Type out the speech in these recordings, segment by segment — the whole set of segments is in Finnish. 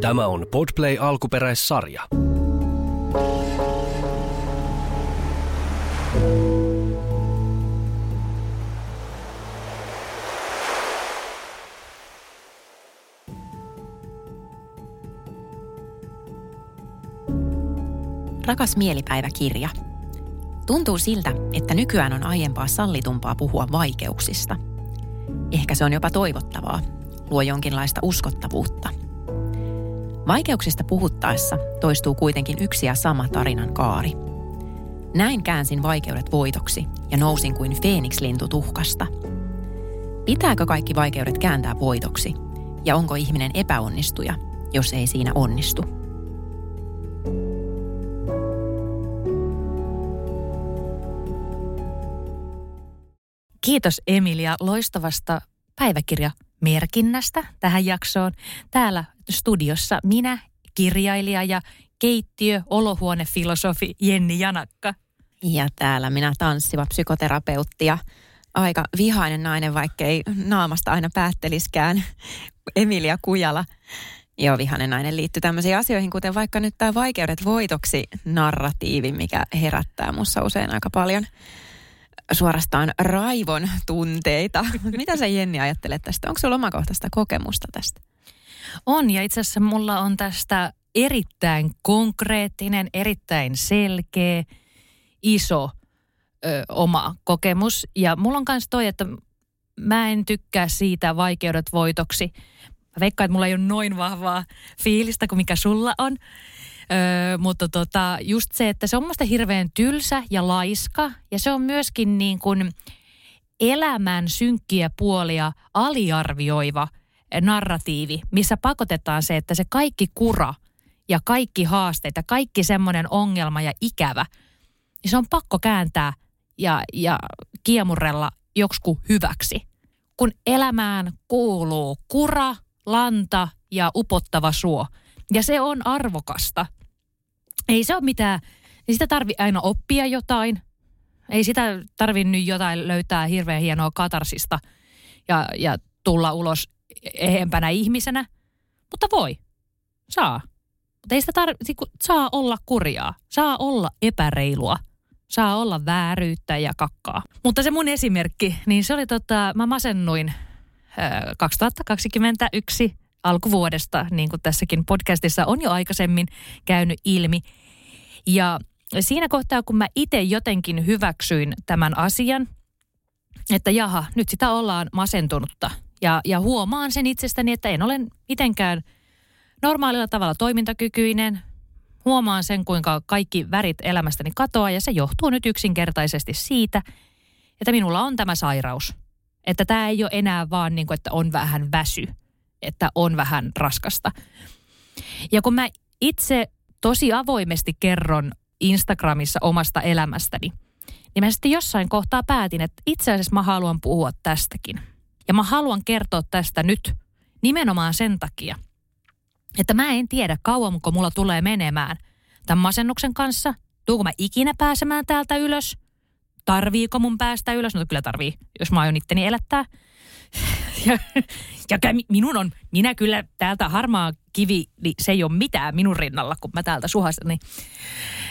Tämä on Podplay alkuperäissarja. Rakas mielipäiväkirja. Tuntuu siltä, että nykyään on aiempaa sallitumpaa puhua vaikeuksista. Ehkä se on jopa toivottavaa, luo jonkinlaista uskottavuutta. Vaikeuksista puhuttaessa toistuu kuitenkin yksi ja sama tarinan kaari. Näin käänsin vaikeudet voitoksi ja nousin kuin Phoenix-lintu tuhkasta. Pitääkö kaikki vaikeudet kääntää voitoksi? Ja onko ihminen epäonnistuja, jos ei siinä onnistu? Kiitos Emilia loistavasta päiväkirjamerkinnästä tähän jaksoon. Täällä studiossa minä, kirjailija ja keittiö, olohuonefilosofi Jenni Janakka. Ja täällä minä tanssiva psykoterapeutti ja aika vihainen nainen, vaikkei naamasta aina päätteliskään, Emilia Kujala. Joo, vihainen nainen liittyy tämmöisiin asioihin, kuten vaikka nyt tämä vaikeudet voitoksi narratiivi, mikä herättää mussa usein aika paljon suorastaan raivon tunteita. Mitä sä Jenni ajattelet tästä? Onko sulla omakohtaista kokemusta tästä? On ja itse asiassa mulla on tästä erittäin konkreettinen, erittäin selkeä, iso ö, oma kokemus. Ja mulla on myös toi, että mä en tykkää siitä vaikeudet voitoksi. Mä veikkaan, että mulla ei ole noin vahvaa fiilistä kuin mikä sulla on. Öö, mutta tota, just se, että se on musta hirveän tylsä ja laiska. Ja se on myöskin niin kuin elämän synkkiä puolia aliarvioiva narratiivi, missä pakotetaan se, että se kaikki kura ja kaikki haasteet ja kaikki semmoinen ongelma ja ikävä, niin se on pakko kääntää ja, ja kiemurrella joksku hyväksi. Kun elämään kuuluu kura, lanta ja upottava suo. Ja se on arvokasta. Ei se ole mitään, ei sitä tarvi aina oppia jotain. Ei sitä tarvi nyt jotain löytää hirveän hienoa katarsista ja, ja tulla ulos ehempänä ihmisenä. Mutta voi. Saa. Mutta ei sitä tarvi, saa olla kurjaa. Saa olla epäreilua. Saa olla vääryyttä ja kakkaa. Mutta se mun esimerkki, niin se oli tota, mä masennuin 2021 alkuvuodesta, niin kuin tässäkin podcastissa on jo aikaisemmin käynyt ilmi. Ja siinä kohtaa, kun mä itse jotenkin hyväksyin tämän asian, että jaha, nyt sitä ollaan masentunutta. Ja, ja huomaan sen itsestäni, että en ole mitenkään normaalilla tavalla toimintakykyinen. Huomaan sen, kuinka kaikki värit elämästäni katoaa ja se johtuu nyt yksinkertaisesti siitä, että minulla on tämä sairaus. Että tämä ei ole enää vaan niin kuin, että on vähän väsy, että on vähän raskasta. Ja kun mä itse tosi avoimesti kerron Instagramissa omasta elämästäni, niin mä sitten jossain kohtaa päätin, että itse asiassa mä haluan puhua tästäkin. Ja mä haluan kertoa tästä nyt nimenomaan sen takia, että mä en tiedä kauanko mulla tulee menemään tämän masennuksen kanssa. Tuuko mä ikinä pääsemään täältä ylös? Tarviiko mun päästä ylös? No kyllä tarvii, jos mä aion itteni elättää. Ja, ja minun on, minä kyllä täältä harmaa kivi, niin se ei ole mitään minun rinnalla, kun mä täältä suhasin. Niin.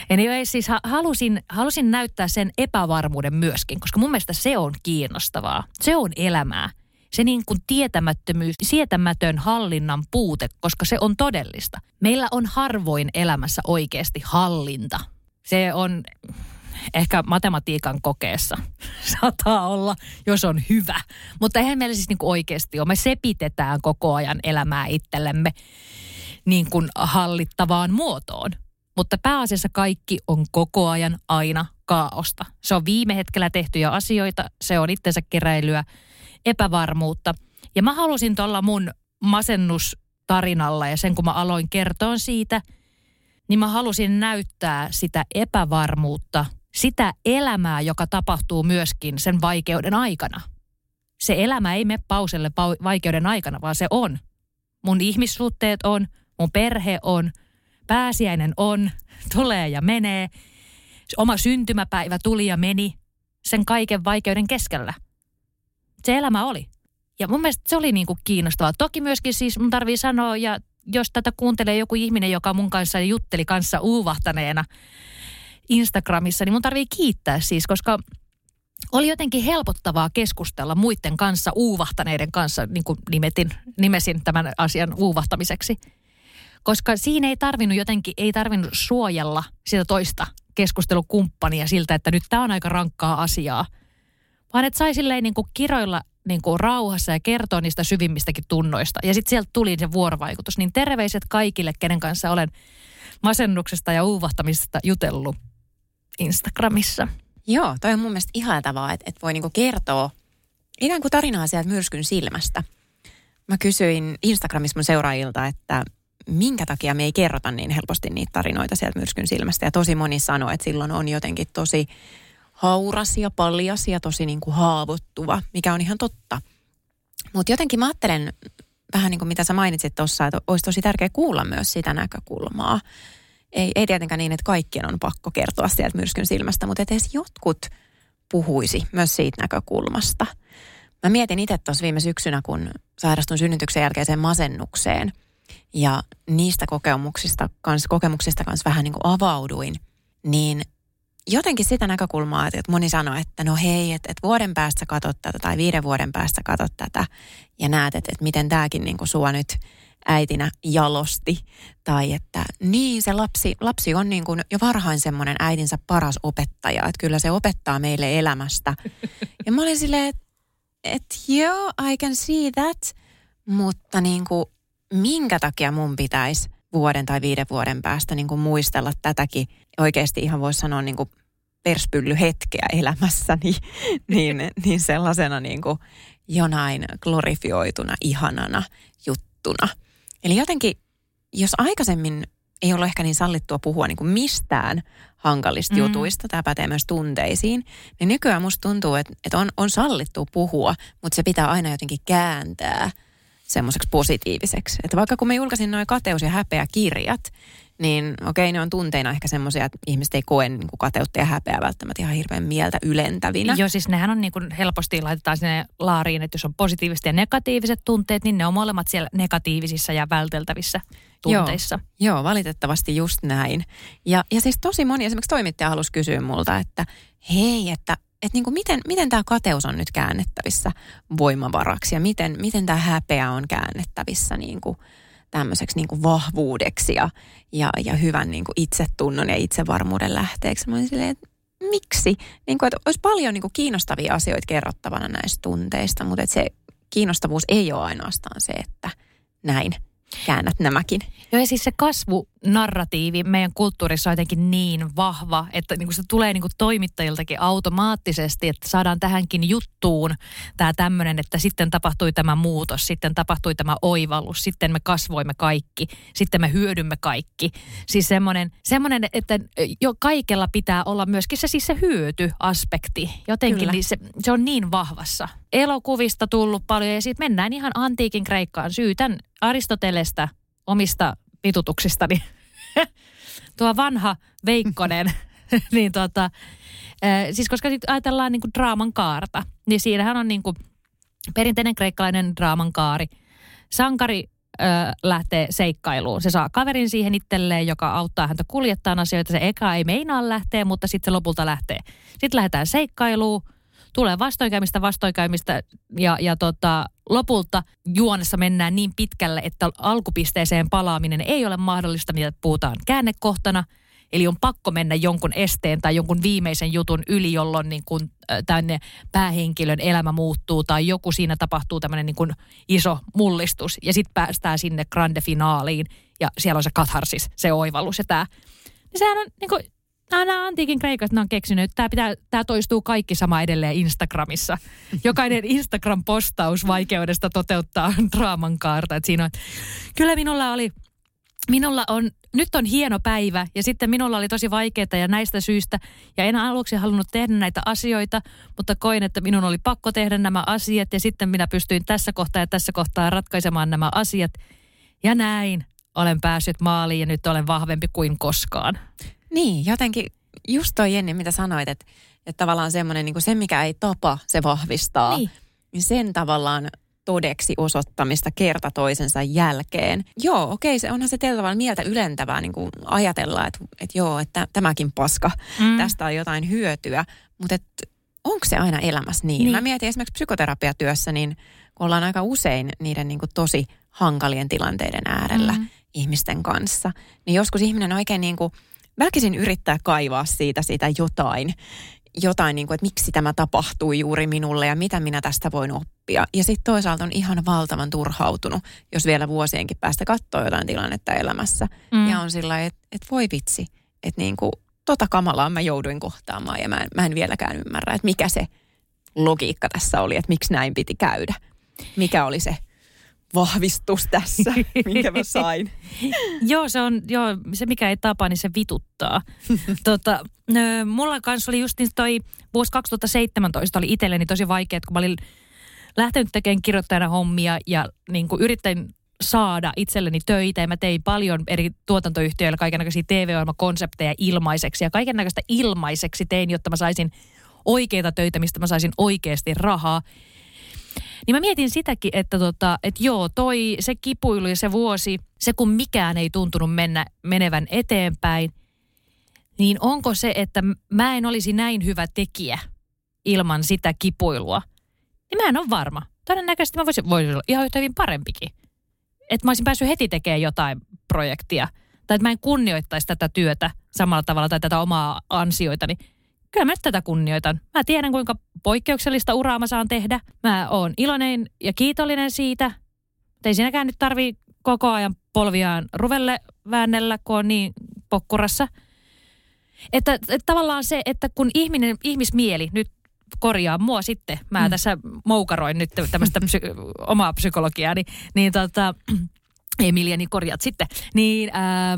Anyway, siis halusin, halusin näyttää sen epävarmuuden myöskin, koska mun mielestä se on kiinnostavaa. Se on elämää. Se niin kuin tietämättömyys, sietämätön hallinnan puute, koska se on todellista. Meillä on harvoin elämässä oikeasti hallinta. Se on, ehkä matematiikan kokeessa saattaa olla, jos on hyvä. Mutta eihän meillä siis niin kuin oikeasti ole. Me sepitetään koko ajan elämää itsellemme niin kuin hallittavaan muotoon. Mutta pääasiassa kaikki on koko ajan aina kaaosta. Se on viime hetkellä tehtyjä asioita, se on itsensä keräilyä, epävarmuutta. Ja mä halusin tuolla mun masennustarinalla ja sen kun mä aloin kertoa siitä, niin mä halusin näyttää sitä epävarmuutta – sitä elämää, joka tapahtuu myöskin sen vaikeuden aikana. Se elämä ei mene pauselle vaikeuden aikana, vaan se on. Mun ihmissuhteet on, mun perhe on, pääsiäinen on, tulee ja menee. Oma syntymäpäivä tuli ja meni sen kaiken vaikeuden keskellä. Se elämä oli. Ja mun mielestä se oli niin kuin kiinnostavaa. Toki myöskin siis mun tarvii sanoa ja jos tätä kuuntelee joku ihminen, joka mun kanssa jutteli kanssa uuvahtaneena Instagramissa, niin mun tarvii kiittää siis, koska oli jotenkin helpottavaa keskustella muiden kanssa, uuvahtaneiden kanssa, niin kuin nimetin, nimesin tämän asian uuvahtamiseksi. Koska siinä ei tarvinnut jotenkin, ei tarvinnut suojella sitä toista keskustelukumppania siltä, että nyt tämä on aika rankkaa asiaa. Vaan että sai silleen niin kuin kiroilla niin kuin rauhassa ja kertoa niistä syvimmistäkin tunnoista. Ja sitten sieltä tuli se vuorovaikutus. Niin terveiset kaikille, kenen kanssa olen masennuksesta ja uuvahtamisesta jutellut Instagramissa. Joo, toi on mun mielestä ihailtavaa, että, että voi niinku kertoa ikään kuin tarinaa sieltä myrskyn silmästä. Mä kysyin Instagramissa mun seuraajilta, että minkä takia me ei kerrota niin helposti niitä tarinoita sieltä myrskyn silmästä. Ja tosi moni sanoi, että silloin on jotenkin tosi hauras ja paljas ja tosi niin kuin haavoittuva, mikä on ihan totta. Mutta jotenkin mä ajattelen vähän niin kuin mitä sä mainitsit tuossa, että olisi tosi tärkeää kuulla myös sitä näkökulmaa ei, ei tietenkään niin, että kaikkien on pakko kertoa sieltä myrskyn silmästä, mutta edes jotkut puhuisi myös siitä näkökulmasta. Mä mietin itse tuossa viime syksynä, kun sairastun synnytyksen jälkeiseen masennukseen ja niistä kokemuksista kans, kokemuksista kanssa vähän niin kuin avauduin, niin jotenkin sitä näkökulmaa, että moni sanoi, että no hei, että, että vuoden päästä katsot tätä tai viiden vuoden päästä katsot tätä ja näet, että, että miten tämäkin niin kuin sua nyt äitinä jalosti. Tai että niin, se lapsi, lapsi on niin kuin jo varhain semmoinen äidinsä paras opettaja, että kyllä se opettaa meille elämästä. Ja mä olin silleen, että et, joo, I can see that, mutta niin kuin, minkä takia mun pitäisi vuoden tai viiden vuoden päästä niin kuin muistella tätäkin oikeasti ihan voisi sanoa niin kuin perspyllyhetkeä elämässäni, niin, niin sellaisena niin kuin jonain glorifioituna, ihanana juttuna. Eli jotenkin, jos aikaisemmin ei ollut ehkä niin sallittua puhua niin kuin mistään hankalista mm. jutuista, tämä pätee myös tunteisiin, niin nykyään musta tuntuu, että, että on, on sallittu puhua, mutta se pitää aina jotenkin kääntää semmoiseksi positiiviseksi. Että vaikka kun me julkaisin noin kateus- ja häpeä kirjat, niin okei, ne on tunteina ehkä semmoisia, että ihmiset ei koe niin kuin kateutta ja häpeää välttämättä ihan hirveän mieltä ylentävinä. Joo, siis nehän on niin kuin helposti laitetaan sinne laariin, että jos on positiiviset ja negatiiviset tunteet, niin ne on molemmat siellä negatiivisissa ja välteltävissä tunteissa. Joo, joo valitettavasti just näin. Ja, ja siis tosi moni, esimerkiksi toimittaja halusi kysyä multa, että hei, että että niin kuin miten, miten tämä kateus on nyt käännettävissä voimavaraksi ja miten, miten tämä häpeä on käännettävissä niin kuin tämmöiseksi niin kuin vahvuudeksi ja, ja, ja hyvän niin kuin itsetunnon ja itsevarmuuden lähteeksi. Mä olin silleen, että miksi? Niin kuin, että olisi paljon niin kuin kiinnostavia asioita kerrottavana näistä tunteista, mutta että se kiinnostavuus ei ole ainoastaan se, että näin käännät nämäkin. Joo ja siis se kasvunarratiivi meidän kulttuurissa on jotenkin niin vahva, että niin kuin se tulee niin kuin toimittajiltakin automaattisesti, että saadaan tähänkin juttuun tämä tämmöinen, että sitten tapahtui tämä muutos, sitten tapahtui tämä oivallus, sitten me kasvoimme kaikki, sitten me hyödymme kaikki. Siis semmoinen, semmoinen että jo kaikella pitää olla myöskin se siis se hyötyaspekti. Jotenkin niin se, se on niin vahvassa. Elokuvista tullut paljon ja sitten mennään ihan antiikin Kreikkaan. Syytän Aristotelesta omista vitutuksistani. Tuo vanha Veikkonen, niin tota, äh, siis koska sit ajatellaan niin kuin draaman kaarta, niin siinähän on niin kuin perinteinen kreikkalainen draaman kaari. Sankari ö, lähtee seikkailuun. Se saa kaverin siihen itselleen, joka auttaa häntä kuljettaa asioita. Se eka ei meinaa lähteä, mutta sitten se lopulta lähtee. Sitten lähdetään seikkailuun tulee vastoinkäymistä vastoinkäymistä ja, ja tota, lopulta juonessa mennään niin pitkälle, että alkupisteeseen palaaminen ei ole mahdollista, mitä puhutaan käännekohtana. Eli on pakko mennä jonkun esteen tai jonkun viimeisen jutun yli, jolloin niin kuin, tänne päähenkilön elämä muuttuu tai joku siinä tapahtuu tämmöinen niin kuin iso mullistus. Ja sitten päästään sinne grande finaaliin ja siellä on se katharsis, se oivallus ja tämä. Niin sehän on niin kuin, nämä, nämä antiikin kreikat, ne on keksinyt, tämä, pitää, tämä toistuu kaikki sama edelleen Instagramissa. Jokainen Instagram-postaus vaikeudesta toteuttaa draaman kaarta. Että siinä on, kyllä minulla oli, minulla on, nyt on hieno päivä ja sitten minulla oli tosi vaikeaa ja näistä syistä. Ja en aluksi halunnut tehdä näitä asioita, mutta koin, että minun oli pakko tehdä nämä asiat ja sitten minä pystyin tässä kohtaa ja tässä kohtaa ratkaisemaan nämä asiat. Ja näin olen päässyt maaliin ja nyt olen vahvempi kuin koskaan. Niin, jotenkin just toi Jenni, mitä sanoit, että, että tavallaan semmoinen niin se, mikä ei tapa, se vahvistaa. Niin. niin sen tavallaan todeksi osoittamista kerta toisensa jälkeen. Joo, okei, se onhan se tietyllä tavalla mieltä ylentävää niin kuin ajatella, että, että joo, että tämäkin paska, mm. tästä on jotain hyötyä, mutta onko se aina elämässä niin? niin? Mä mietin esimerkiksi psykoterapiatyössä, niin kun ollaan aika usein niiden niin kuin tosi hankalien tilanteiden äärellä mm. ihmisten kanssa, niin joskus ihminen oikein niin kuin väkisin yrittää kaivaa siitä sitä jotain, jotain niin kuin, että miksi tämä tapahtui juuri minulle ja mitä minä tästä voin oppia. Ja sitten toisaalta on ihan valtavan turhautunut, jos vielä vuosienkin päästä katsoo jotain tilannetta elämässä. Mm. Ja on sillä että et voi vitsi, että niin kuin, tota kamalaa mä jouduin kohtaamaan ja mä en, mä en vieläkään ymmärrä, että mikä se logiikka tässä oli, että miksi näin piti käydä. Mikä oli se vahvistus tässä, minkä mä sain. joo, se on, joo, se mikä ei tapa, niin se vituttaa. tota, mulla kanssa oli just niin toi vuosi 2017 oli itselleni tosi vaikea, kun mä olin lähtenyt tekemään kirjoittajana hommia ja niin kuin yrittäin saada itselleni töitä ja mä tein paljon eri tuotantoyhtiöillä kaikenlaisia TV-ohjelmakonsepteja ilmaiseksi ja kaikenlaista ilmaiseksi tein, jotta mä saisin oikeita töitä, mistä mä saisin oikeasti rahaa. Niin mä mietin sitäkin, että, tota, että joo, toi se kipuilu ja se vuosi, se kun mikään ei tuntunut mennä, menevän eteenpäin, niin onko se, että mä en olisi näin hyvä tekijä ilman sitä kipuilua? Niin mä en ole varma. Todennäköisesti mä voisin, voisin olla ihan yhtä hyvin parempikin. Että mä olisin päässyt heti tekemään jotain projektia. Tai että mä en kunnioittaisi tätä työtä samalla tavalla tai tätä omaa ansioitani. Niin kyllä mä nyt tätä kunnioitan. Mä tiedän, kuinka poikkeuksellista uraa mä saan tehdä. Mä oon iloinen ja kiitollinen siitä. Ei siinäkään nyt tarvii koko ajan polviaan ruvelle väännellä, kun on niin pokkurassa. Että, että tavallaan se, että kun ihminen, ihmismieli nyt korjaa mua sitten, mä mm. tässä moukaroin nyt tämmöistä psy- omaa psykologiaa, niin, niin tota, Emilia, niin korjaat sitten. Niin ää,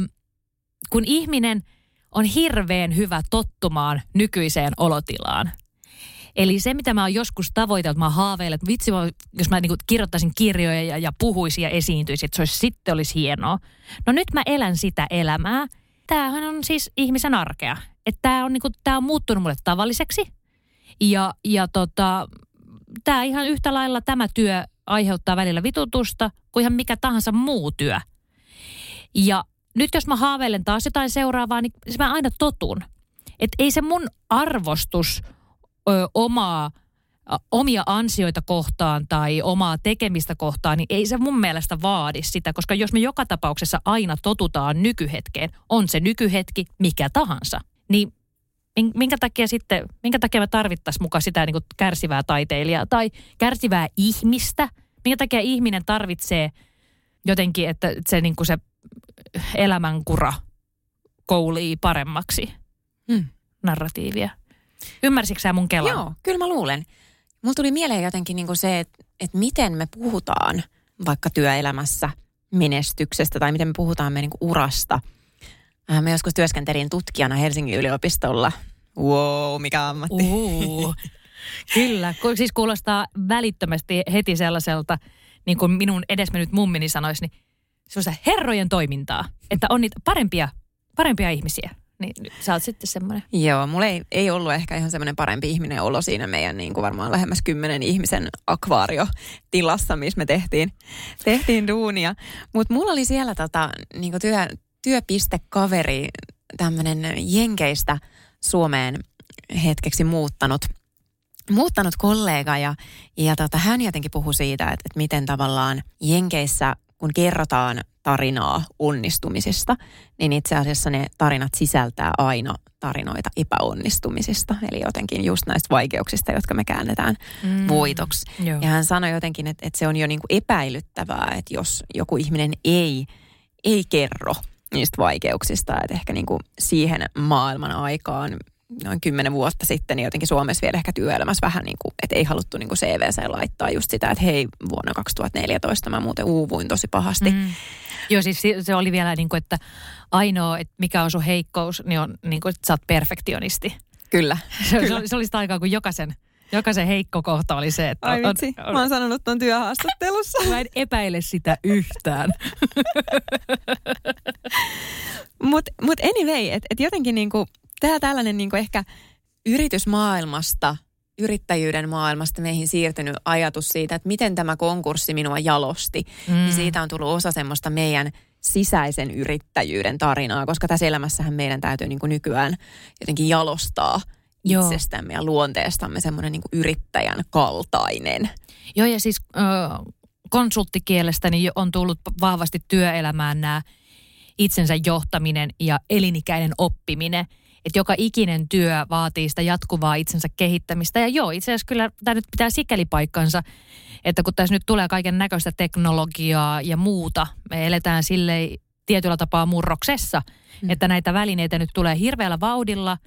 kun ihminen – on hirveän hyvä tottumaan nykyiseen olotilaan. Eli se, mitä mä oon joskus tavoitellut, mä haaveilen, että vitsi, jos mä niin kirjoittaisin kirjoja ja, ja puhuisin ja esiintyisin, että se olisi, sitten olisi hienoa. No nyt mä elän sitä elämää. Tämähän on siis ihmisen arkea. Että tämä on, niin tää on muuttunut mulle tavalliseksi. Ja, ja tota, tämä ihan yhtä lailla tämä työ aiheuttaa välillä vitutusta kuin ihan mikä tahansa muu työ. Ja nyt jos mä haaveilen taas jotain seuraavaa, niin mä aina totun. Että ei se mun arvostus ö, omaa, omia ansioita kohtaan tai omaa tekemistä kohtaan, niin ei se mun mielestä vaadi sitä, koska jos me joka tapauksessa aina totutaan nykyhetkeen, on se nykyhetki mikä tahansa, niin minkä takia sitten, minkä takia me tarvittaisiin mukaan sitä niin kärsivää taiteilijaa tai kärsivää ihmistä, minkä takia ihminen tarvitsee jotenkin, että se, niin se elämänkura koulii paremmaksi hmm. narratiivia. Ymmärsitkö sä mun kelaa? Joo, kyllä mä luulen. Mulla tuli mieleen jotenkin niin se, että, että miten me puhutaan vaikka työelämässä menestyksestä tai miten me puhutaan meidän niin urasta. Äh, mä joskus työskentelin tutkijana Helsingin yliopistolla. Wow, mikä ammatti. Uh, kyllä, siis kuulostaa välittömästi heti sellaiselta, niin kuin minun edesmennyt mummini sanoisi, niin semmoista herrojen toimintaa, että on niitä parempia, parempia ihmisiä. Niin sä oot sitten semmoinen. Joo, mulla ei, ei ollut ehkä ihan semmoinen parempi ihminen olo siinä meidän niin kuin varmaan lähemmäs kymmenen ihmisen akvaariotilassa, missä me tehtiin, tehtiin duunia. Mutta mulla oli siellä tota, niin kuin työ, työpistekaveri, tämmöinen Jenkeistä Suomeen hetkeksi muuttanut – muuttanut kollega ja, ja tota, hän jotenkin puhui siitä, että, että miten tavallaan Jenkeissä kun kerrotaan tarinaa onnistumisista, niin itse asiassa ne tarinat sisältää aina tarinoita epäonnistumisista. Eli jotenkin just näistä vaikeuksista, jotka me käännetään mm, voitoksi. Joo. Ja hän sanoi jotenkin, että, että se on jo niin kuin epäilyttävää, että jos joku ihminen ei, ei kerro niistä vaikeuksista, että ehkä niin kuin siihen maailman aikaan noin kymmenen vuotta sitten, niin jotenkin Suomessa vielä ehkä työelämässä vähän niin kuin, että ei haluttu niin kuin CVC laittaa just sitä, että hei, vuonna 2014 mä muuten uuvuin tosi pahasti. Mm. Joo, siis se oli vielä niin kuin, että ainoa, että mikä on sun heikkous, niin on niin kuin, että sä oot perfektionisti. Kyllä. Se, kyllä. se, oli, se oli sitä aikaa, kun jokaisen Jokaisen heikko kohta oli se, että... Ai vitsi, on, on, mä oon sanonut ton työhaastattelussa. Mä en epäile sitä yhtään. Mutta mut anyway, että et jotenkin niinku, tämä tällainen niin ehkä yritysmaailmasta yrittäjyyden maailmasta meihin siirtynyt ajatus siitä, että miten tämä konkurssi minua jalosti. Mm. Niin siitä on tullut osa semmoista meidän sisäisen yrittäjyyden tarinaa, koska tässä elämässähän meidän täytyy niin kuin nykyään jotenkin jalostaa Joo. itsestämme ja luonteestamme semmoinen niin yrittäjän kaltainen. Joo ja siis äh, konsulttikielestäni on tullut vahvasti työelämään nämä itsensä johtaminen ja elinikäinen oppiminen – että joka ikinen työ vaatii sitä jatkuvaa itsensä kehittämistä. Ja joo, itse asiassa kyllä tämä nyt pitää sikäli paikkansa, että kun tässä nyt tulee kaiken näköistä teknologiaa ja muuta, me eletään sille tietyllä tapaa murroksessa, mm. että näitä välineitä nyt tulee hirveällä vauhdilla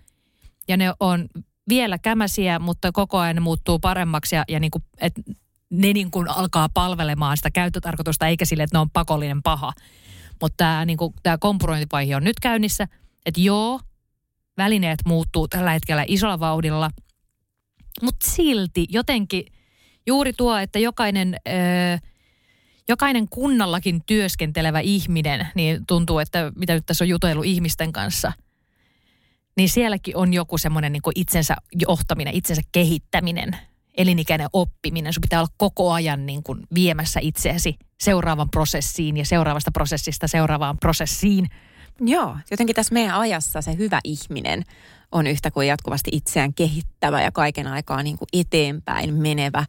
ja ne on vielä kämäsiä, mutta koko ajan ne muuttuu paremmaksi ja, ja niin kuin, että ne niin kuin alkaa palvelemaan sitä käyttötarkoitusta eikä sille, että ne on pakollinen paha. Mutta tämä, niin kuin, tämä kompurointivaihe on nyt käynnissä, että joo, välineet muuttuu tällä hetkellä isolla vauhdilla. Mutta silti jotenkin juuri tuo, että jokainen, öö, jokainen kunnallakin työskentelevä ihminen, niin tuntuu, että mitä nyt tässä on jutellut ihmisten kanssa, niin sielläkin on joku semmoinen niin itsensä johtaminen, itsensä kehittäminen, elinikäinen oppiminen. Sun pitää olla koko ajan niin kuin viemässä itseäsi seuraavan prosessiin ja seuraavasta prosessista seuraavaan prosessiin – Joo, jotenkin tässä meidän ajassa se hyvä ihminen on yhtä kuin jatkuvasti itseään kehittävä ja kaiken aikaa niin kuin eteenpäin menevä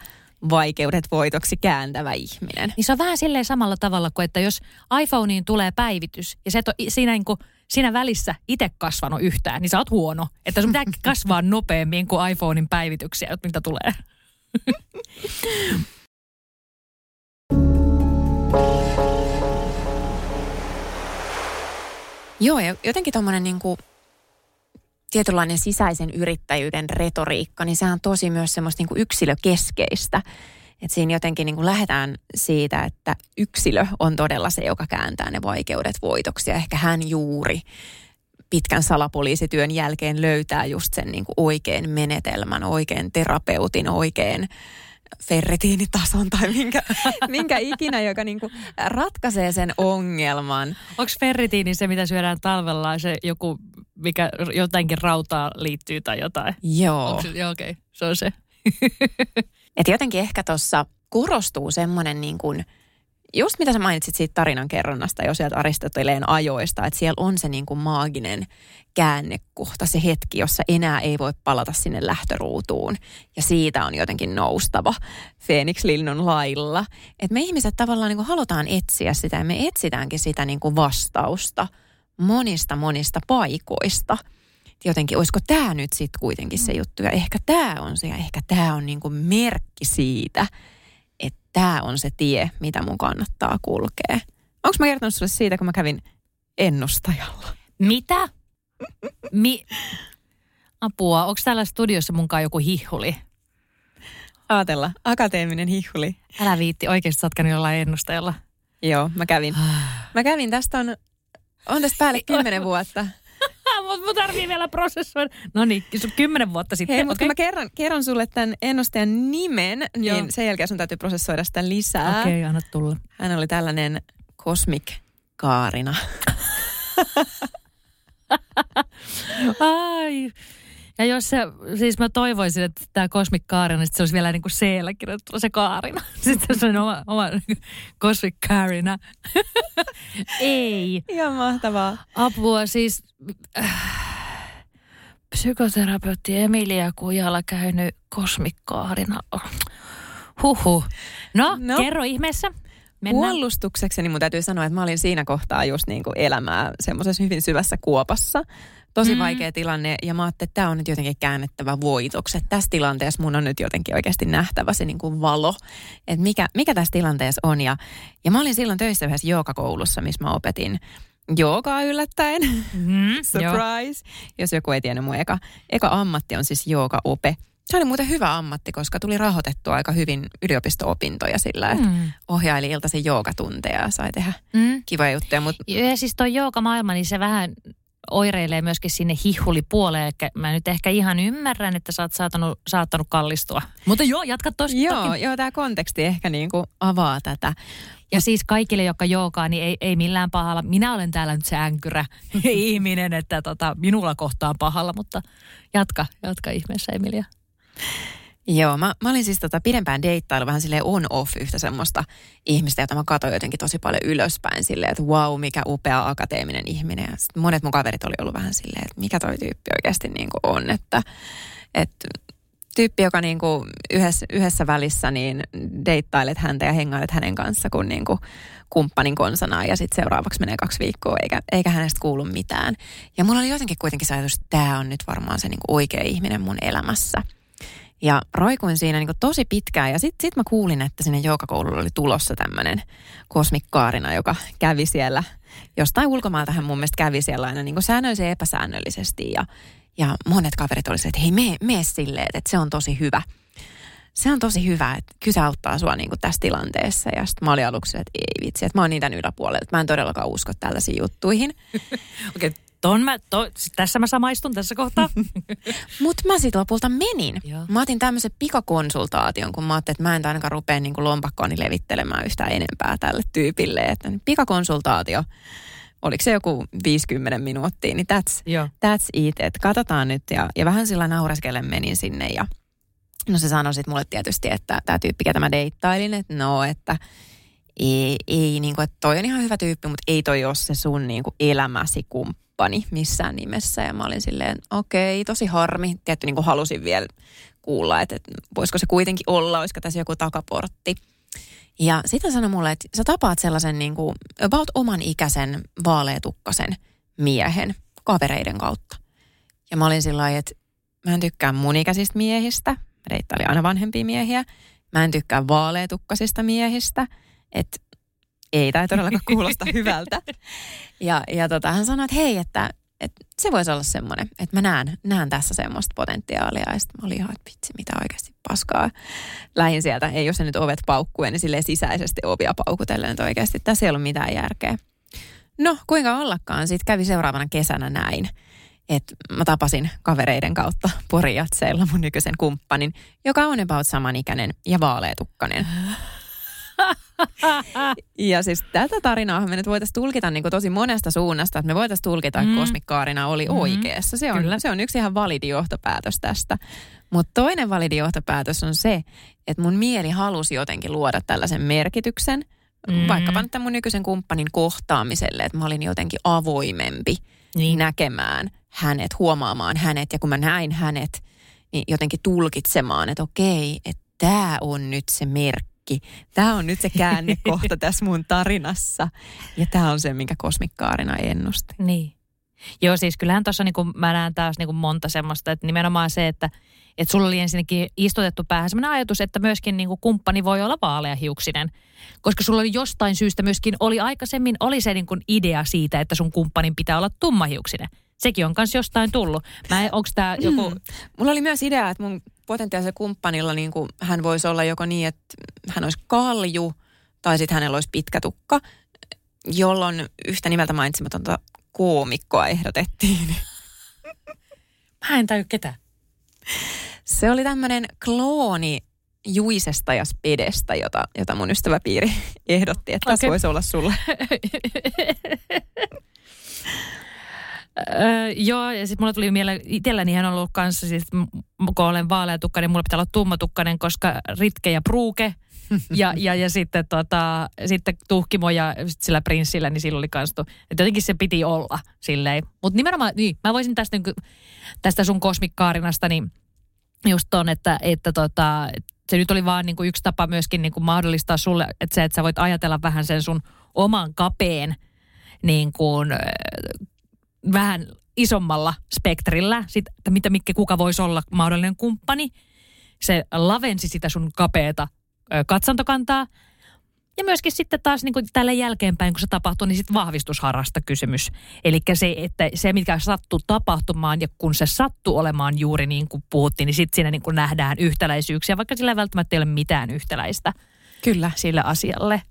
vaikeudet voitoksi kääntävä ihminen. Niin se on vähän silleen samalla tavalla kuin, että jos iPhoneen tulee päivitys ja se et ole siinä, niin kuin, siinä välissä itse kasvanut yhtään, niin sä oot huono. Että sun pitää kasvaa nopeammin kuin iPhonein päivityksiä, mitä tulee. Joo, ja jotenkin tuommoinen niin tietynlainen sisäisen yrittäjyyden retoriikka, niin sehän on tosi myös semmoista niin kuin yksilökeskeistä. Että siinä jotenkin niin kuin lähdetään siitä, että yksilö on todella se, joka kääntää ne vaikeudet voitoksi. Ja ehkä hän juuri pitkän salapoliisityön jälkeen löytää just sen niin kuin oikein menetelmän, oikein terapeutin, oikein ferritiinitason tai minkä, minkä ikinä, joka niinku ratkaisee sen ongelman. Onko ferritiini se, mitä syödään talvella, se joku, mikä jotenkin rautaa liittyy tai jotain? Joo. Joo, okei, okay. se on se. Et jotenkin ehkä tuossa korostuu semmoinen niin kuin – just mitä sä mainitsit siitä tarinan kerronnasta jo sieltä Aristoteleen ajoista, että siellä on se niin kuin maaginen käännekohta, se hetki, jossa enää ei voi palata sinne lähtöruutuun. Ja siitä on jotenkin noustava Phoenix Linnun lailla. Että me ihmiset tavallaan niin kuin halutaan etsiä sitä ja me etsitäänkin sitä niin kuin vastausta monista monista paikoista. Jotenkin, olisiko tämä nyt sitten kuitenkin se juttu ja ehkä tämä on se ja ehkä tämä on niin kuin merkki siitä – tämä on se tie, mitä mun kannattaa kulkea. Onko mä kertonut sulle siitä, kun mä kävin ennustajalla? Mitä? Mi- Apua, onko täällä studiossa munkaan joku hihuli? Aatella, akateeminen hihuli. Älä viitti, oikeasti sä oot jollain ennustajalla. Joo, mä kävin. Mä kävin, tästä on, on tästä päälle kymmenen vuotta mutta mun tarvii vielä prosessoida. No niin, kymmenen vuotta sitten. Hei, mutta okay. kun mä kerron, kerron sulle tämän ennustajan nimen, niin Joo. sen jälkeen sun täytyy prosessoida sitä lisää. Okei, okay, anna tulla. Hän oli tällainen Cosmic Kaarina. Ai. Ja jos se, siis mä toivoisin, että tämä Cosmic Kaarina, niin se olisi vielä niin kuin C-llä kirjoitettu se Kaarina. Sitten se on oma, oma Cosmic Kaarina. Ei. Ihan mahtavaa. Apua siis, äh, psykoterapeutti Emilia Kujala käynyt Cosmic Kaarina. Huhu. No, no, kerro ihmeessä. Mennään. Puolustuksekseni mun täytyy sanoa, että mä olin siinä kohtaa just niin kuin elämää semmoisessa hyvin syvässä kuopassa tosi mm. vaikea tilanne ja mä ajattelin, että tämä on nyt jotenkin käännettävä voitoksi. Että tässä tilanteessa mun on nyt jotenkin oikeasti nähtävä se niin kuin valo, että mikä, mikä tässä tilanteessa on. Ja, ja mä olin silloin töissä yhdessä joogakoulussa, missä mä opetin joogaa yllättäen. Mm, Surprise. Jo. Jos joku ei tiennyt, mun eka, eka ammatti on siis joogaope. Se oli muuten hyvä ammatti, koska tuli rahoitettua aika hyvin yliopisto-opintoja sillä, että mm. ohjaili iltaisin joogatunteja ja sai tehdä mm. kivoja juttuja. Mutta... Ja siis tuo joogamaailma, niin se vähän oireilee myöskin sinne hihulipuoleen. Eli mä nyt ehkä ihan ymmärrän, että sä oot saattanut, saattanut kallistua. Mutta joo, jatka tosta. Joo, joo tämä konteksti ehkä niin kuin avaa tätä. Ja siis kaikille, jotka jookaa, niin ei, ei millään pahalla. Minä olen täällä nyt se änkyrä ihminen, että tota, minulla kohtaan pahalla, mutta jatka, jatka ihmeessä Emilia. Joo, mä, mä olin siis tota pidempään deittailu vähän silleen on-off yhtä semmoista ihmistä, jota mä katsoin jotenkin tosi paljon ylöspäin silleen, että wow, mikä upea akateeminen ihminen. Ja monet mun kaverit oli ollut vähän silleen, että mikä toi tyyppi oikeasti niin kuin on, että, että tyyppi, joka niin kuin yhdessä, yhdessä välissä niin deittailet häntä ja hengailet hänen kanssa kun niin kuin kumppanin konsana ja sitten seuraavaksi menee kaksi viikkoa eikä, eikä hänestä kuulu mitään. Ja mulla oli jotenkin kuitenkin se ajatus, että tämä on nyt varmaan se niin kuin oikea ihminen mun elämässä. Ja roikuin siinä niin tosi pitkään ja sitten sit mä kuulin, että sinne joogakoululle oli tulossa tämmöinen kosmikkaarina, joka kävi siellä jostain ulkomailta hän mun mielestä kävi siellä aina niin säännöllisen epäsäännöllisesti ja, ja monet kaverit olisivat, että hei mene, mene silleen, että se on tosi hyvä. Se on tosi hyvä, että kyse auttaa sua niin tässä tilanteessa. Ja sitten mä olin aluksi, että ei vitsi, että mä oon niitä yläpuolella. Mä en todellakaan usko tällaisiin juttuihin. Okei, okay, Ton mä, to, tässä mä samaistun tässä kohtaa. Mutta mä sitten lopulta menin. Joo. Mä otin tämmöisen pikakonsultaation, kun mä ajattelin, että mä en ainakaan rupea niin lompakkoani levittelemään yhtään enempää tälle tyypille. Että pikakonsultaatio, oliko se joku 50 minuuttia, niin that's, Joo. that's it. Että katsotaan nyt ja, ja vähän sillä naureskellen menin sinne ja no se sanoi sitten mulle tietysti, että tämä tyyppi, ketä mä deittailin, että no, että ei, ei niin kuin, että toi on ihan hyvä tyyppi, mutta ei toi ole se sun niin kuin elämäsi kumppani kumppani missään nimessä. Ja mä olin silleen, okei, okay, tosi harmi. Tietty niin kuin halusin vielä kuulla, että, että voisiko se kuitenkin olla, olisiko tässä joku takaportti. Ja sitten sanoi mulle, että sä tapaat sellaisen niin kuin about oman ikäisen vaaleetukkasen miehen kavereiden kautta. Ja mä olin sillä että mä en tykkää mun ikäisistä miehistä. Mä oli aina vanhempia miehiä. Mä en tykkää vaaleetukkasista miehistä. Että ei, tämä todellakaan kuulosta hyvältä. Ja, ja tota, hän sanoi, että hei, että, että se voisi olla semmoinen, että mä näen, näen tässä semmoista potentiaalia. Ja sitten mä olin ihan, että vitsi, mitä oikeasti paskaa. Lähin sieltä, ei jos se nyt ovet paukkuen, niin sille sisäisesti ovia paukutellen, että oikeasti tässä ei ollut mitään järkeä. No, kuinka ollakaan, sitten kävi seuraavana kesänä näin että mä tapasin kavereiden kautta Porijatseilla mun nykyisen kumppanin, joka on about samanikäinen ja vaaleetukkainen. ja siis tätä tarinaa me nyt voitaisiin tulkita niin tosi monesta suunnasta, että me voitaisiin tulkita, että mm. kosmikkaarina oli mm. oikeassa. Se on, se on yksi ihan validi johtopäätös tästä. Mutta toinen validi johtopäätös on se, että mun mieli halusi jotenkin luoda tällaisen merkityksen, mm. vaikkapa nyt mun nykyisen kumppanin kohtaamiselle, että mä olin jotenkin avoimempi niin. näkemään hänet, huomaamaan hänet ja kun mä näin hänet, niin jotenkin tulkitsemaan, että okei, että tämä on nyt se merkki kaikki. Tämä on nyt se käännekohta tässä mun tarinassa. Ja tämä on se, minkä kosmikkaarina ennusti. Niin. Joo, siis kyllähän tuossa niin mä näen taas niin monta semmoista, että nimenomaan se, että että sulla oli ensinnäkin istutettu päähän sellainen ajatus, että myöskin niin kuin kumppani voi olla vaaleahiuksinen. Koska sulla oli jostain syystä myöskin, oli aikaisemmin, oli se niin kuin idea siitä, että sun kumppanin pitää olla tummahiuksinen. Sekin on myös jostain tullut. Mä, onks tää joku... Mm. Mulla oli myös idea, että mun potentiaalisella kumppanilla niin kuin, hän voisi olla joko niin, että hän olisi kalju tai sitten hänellä olisi pitkä tukka, jolloin yhtä nimeltä mainitsematonta koomikkoa ehdotettiin. Mä en tajua ketä. Se oli tämmöinen klooni Juisesta ja Spedestä, jota, jota mun ystäväpiiri ehdotti, että okay. tässä voisi olla sulle. Öö, joo, ja sitten mulla tuli mieleen, itselläni hän on ollut kanssa, siis kun olen vaaleatukkainen, mulla pitää olla tummatukkainen, koska Ritke ja Pruuke, ja, ja, ja sitten, tota, sitten Tuhkimo ja sit sillä prinssillä, niin sillä oli kans, että jotenkin se piti olla silleen. Mutta nimenomaan, niin, mä voisin tästä, niin tästä sun kosmikkaarinasta, niin just ton, että, että tota, se nyt oli vaan niin kuin yksi tapa myöskin niin kuin mahdollistaa sulle, että se, että sä voit ajatella vähän sen sun oman kapeen niin kuin vähän isommalla spektrillä, sit, että mitä, mikä kuka voisi olla mahdollinen kumppani. Se lavensi sitä sun kapeeta katsantokantaa. Ja myöskin sitten taas niin kuin tällä jälkeenpäin, kun se tapahtui, niin sitten vahvistusharrasta kysymys. Eli se, että se, mikä sattuu tapahtumaan ja kun se sattuu olemaan juuri niin kuin puhuttiin, niin sitten siinä niin kuin nähdään yhtäläisyyksiä, vaikka sillä välttämättä ei ole mitään yhtäläistä Kyllä. sille asialle.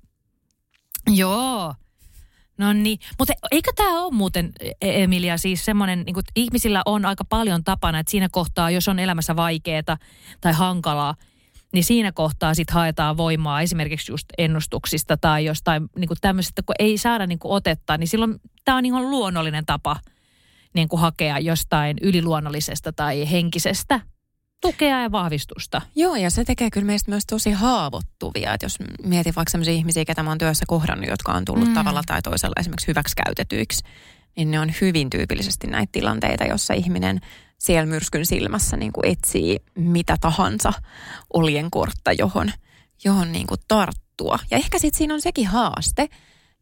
Joo. No niin, mutta eikö tämä ole muuten, e- Emilia, siis semmoinen, niin kuin, ihmisillä on aika paljon tapana, että siinä kohtaa, jos on elämässä vaikeaa tai hankalaa, niin siinä kohtaa sitten haetaan voimaa esimerkiksi just ennustuksista tai jostain niin kuin tämmöisestä, kun ei saada niin kuin otetta, niin silloin tämä on ihan luonnollinen tapa niin kuin hakea jostain yliluonnollisesta tai henkisestä tukea ja vahvistusta. Joo, ja se tekee kyllä meistä myös tosi haavoittuvia. Että jos mietin vaikka sellaisia ihmisiä, ketä mä oon työssä kohdannut, jotka on tullut mm. tavalla tai toisella esimerkiksi hyväksikäytetyiksi, niin ne on hyvin tyypillisesti näitä tilanteita, jossa ihminen siellä myrskyn silmässä niin kuin etsii mitä tahansa oljenkortta, johon, johon niin kuin tarttua. Ja ehkä sitten siinä on sekin haaste,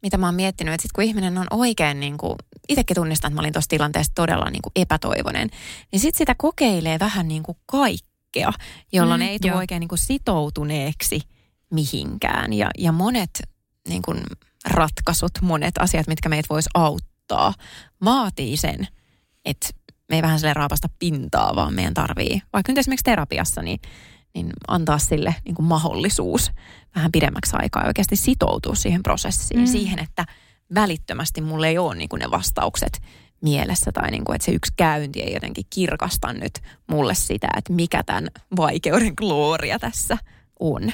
mitä mä oon miettinyt, että sit kun ihminen on oikein, niin kuin, itsekin tunnistan, että mä olin tuossa tilanteessa todella niin kuin epätoivoinen, niin sitten sitä kokeilee vähän niin kuin kaikkea, jolloin mm, ei tule oikein niin kuin sitoutuneeksi mihinkään. Ja, ja monet niin kuin ratkaisut, monet asiat, mitkä meitä vois auttaa, vaatii sen, että me ei vähän sille raapasta pintaa, vaan meidän tarvii, vaikka nyt esimerkiksi terapiassa, niin, niin antaa sille niin kuin mahdollisuus vähän pidemmäksi aikaa oikeasti sitoutua siihen prosessiin, mm. siihen, että välittömästi mulle ei ole niin kuin ne vastaukset mielessä tai niin kuin, että se yksi käynti ei jotenkin kirkasta nyt mulle sitä, että mikä tämän vaikeuden glooria tässä on.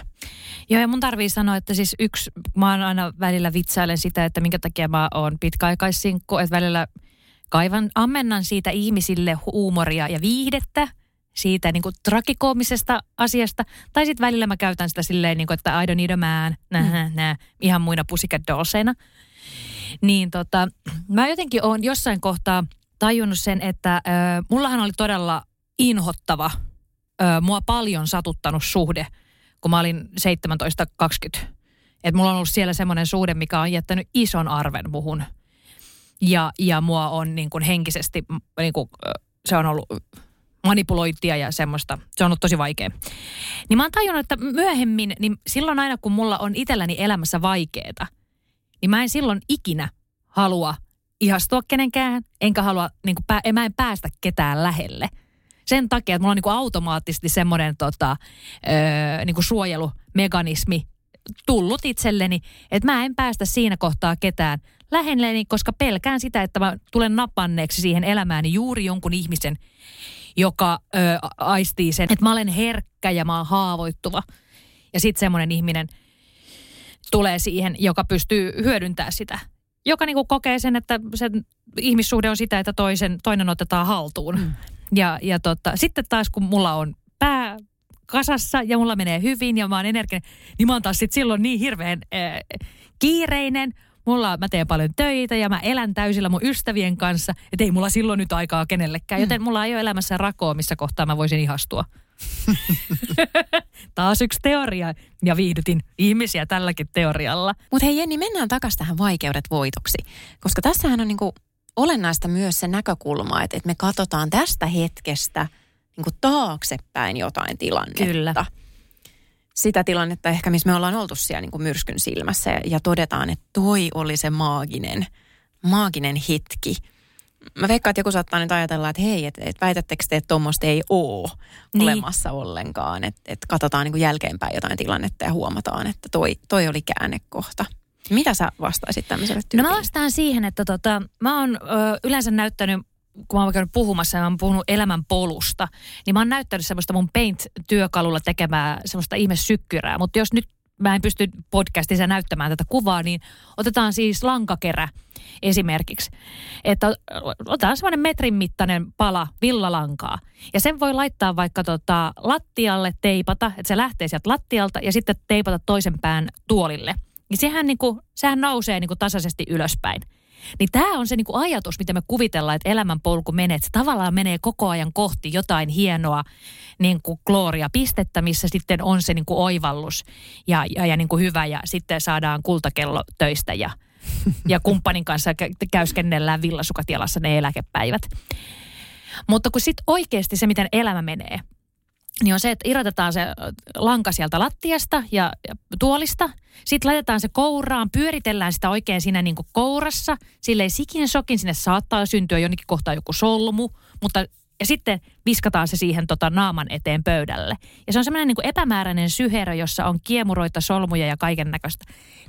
Joo, ja mun tarvii sanoa, että siis yksi, mä oon aina välillä vitsailen sitä, että minkä takia mä oon pitkäaikaissinkku, että välillä kaivan, ammennan siitä ihmisille huumoria ja viihdettä, siitä niin kuin trakikoomisesta asiasta. Tai sitten välillä mä käytän sitä silleen, niin kuin, että I don't need a man, nä, mm. nä, ihan muina pussycat dollseina. Niin tota, mä jotenkin oon jossain kohtaa tajunnut sen, että äh, mullahan oli todella inhottava, äh, mua paljon satuttanut suhde, kun mä olin 17-20. Että mulla on ollut siellä semmoinen suhde, mikä on jättänyt ison arven muhun. Ja, ja mua on niin kuin henkisesti, niin kuin, se on ollut manipulointia ja semmoista. Se on ollut tosi vaikea. Niin mä oon tajunnut, että myöhemmin, niin silloin aina kun mulla on itselläni elämässä vaikeeta, niin mä en silloin ikinä halua ihastua kenenkään, enkä halua, niin kuin, pää, mä en päästä ketään lähelle. Sen takia, että mulla on niin kuin automaattisesti semmoinen tota, öö, niin kuin suojelumekanismi tullut itselleni, että mä en päästä siinä kohtaa ketään lähelleni, koska pelkään sitä, että mä tulen napanneeksi siihen elämääni juuri jonkun ihmisen, joka ö, aistii sen, että mä olen herkkä ja mä oon haavoittuva. Ja sitten semmoinen ihminen tulee siihen, joka pystyy hyödyntämään sitä. Joka niinku kokee sen, että se ihmissuhde on sitä, että toisen, toinen otetaan haltuun. Mm. Ja, ja tota, sitten taas kun mulla on pää kasassa ja mulla menee hyvin ja mä oon energinen, niin mä oon taas sit silloin niin hirveän äh, kiireinen – mulla, mä teen paljon töitä ja mä elän täysillä mun ystävien kanssa, että ei mulla silloin nyt aikaa kenellekään. Joten mulla ei ole elämässä rakoa, missä kohtaa mä voisin ihastua. Taas yksi teoria ja viihdytin ihmisiä tälläkin teorialla. Mutta hei Jenni, mennään takaisin tähän vaikeudet voitoksi. Koska tässähän on niinku olennaista myös se näkökulma, että, että me katsotaan tästä hetkestä niinku taaksepäin jotain tilannetta. Kyllä sitä tilannetta ehkä, missä me ollaan oltu siellä niin kuin myrskyn silmässä ja, ja todetaan, että toi oli se maaginen, maaginen hetki. Mä veikkaan, että joku saattaa nyt ajatella, että hei, että et väitättekö te, että tuommoista ei ole niin. olemassa ollenkaan. Että et katsotaan niin kuin jälkeenpäin jotain tilannetta ja huomataan, että toi, toi oli käännekohta. Mitä sä vastaisit tämmöiselle tyypille? No mä vastaan siihen, että tota, mä oon ö, yleensä näyttänyt kun mä oon käynyt puhumassa ja mä oon puhunut elämän polusta, niin mä oon näyttänyt semmoista mun Paint-työkalulla tekemää semmoista ihmesykkyrää. Mutta jos nyt mä en pysty podcastissa näyttämään tätä kuvaa, niin otetaan siis lankakerä esimerkiksi. Että otetaan semmoinen metrin mittainen pala villalankaa. Ja sen voi laittaa vaikka tota lattialle teipata, että se lähtee sieltä lattialta ja sitten teipata toisen pään tuolille. Niin sehän, niin kuin, sehän nousee niin kuin tasaisesti ylöspäin. Niin tämä on se niinku ajatus, mitä me kuvitellaan, että elämänpolku menee. Että tavallaan menee koko ajan kohti jotain hienoa niin kuin glooria pistettä, missä sitten on se niinku oivallus ja, ja, ja niinku hyvä ja sitten saadaan kultakello töistä ja, ja kumppanin kanssa käyskennellään villasukatialassa ne eläkepäivät. Mutta kun sitten oikeasti se, miten elämä menee – niin on se, että irrotetaan se lanka sieltä lattiasta ja, ja tuolista. Sitten laitetaan se kouraan, pyöritellään sitä oikein siinä niin kuin kourassa. Silleen sikin sokin, sinne saattaa syntyä jonnekin kohtaa joku solmu, mutta ja sitten viskataan se siihen tota naaman eteen pöydälle. Ja se on semmoinen niin epämääräinen syherö, jossa on kiemuroita, solmuja ja kaiken näköistä.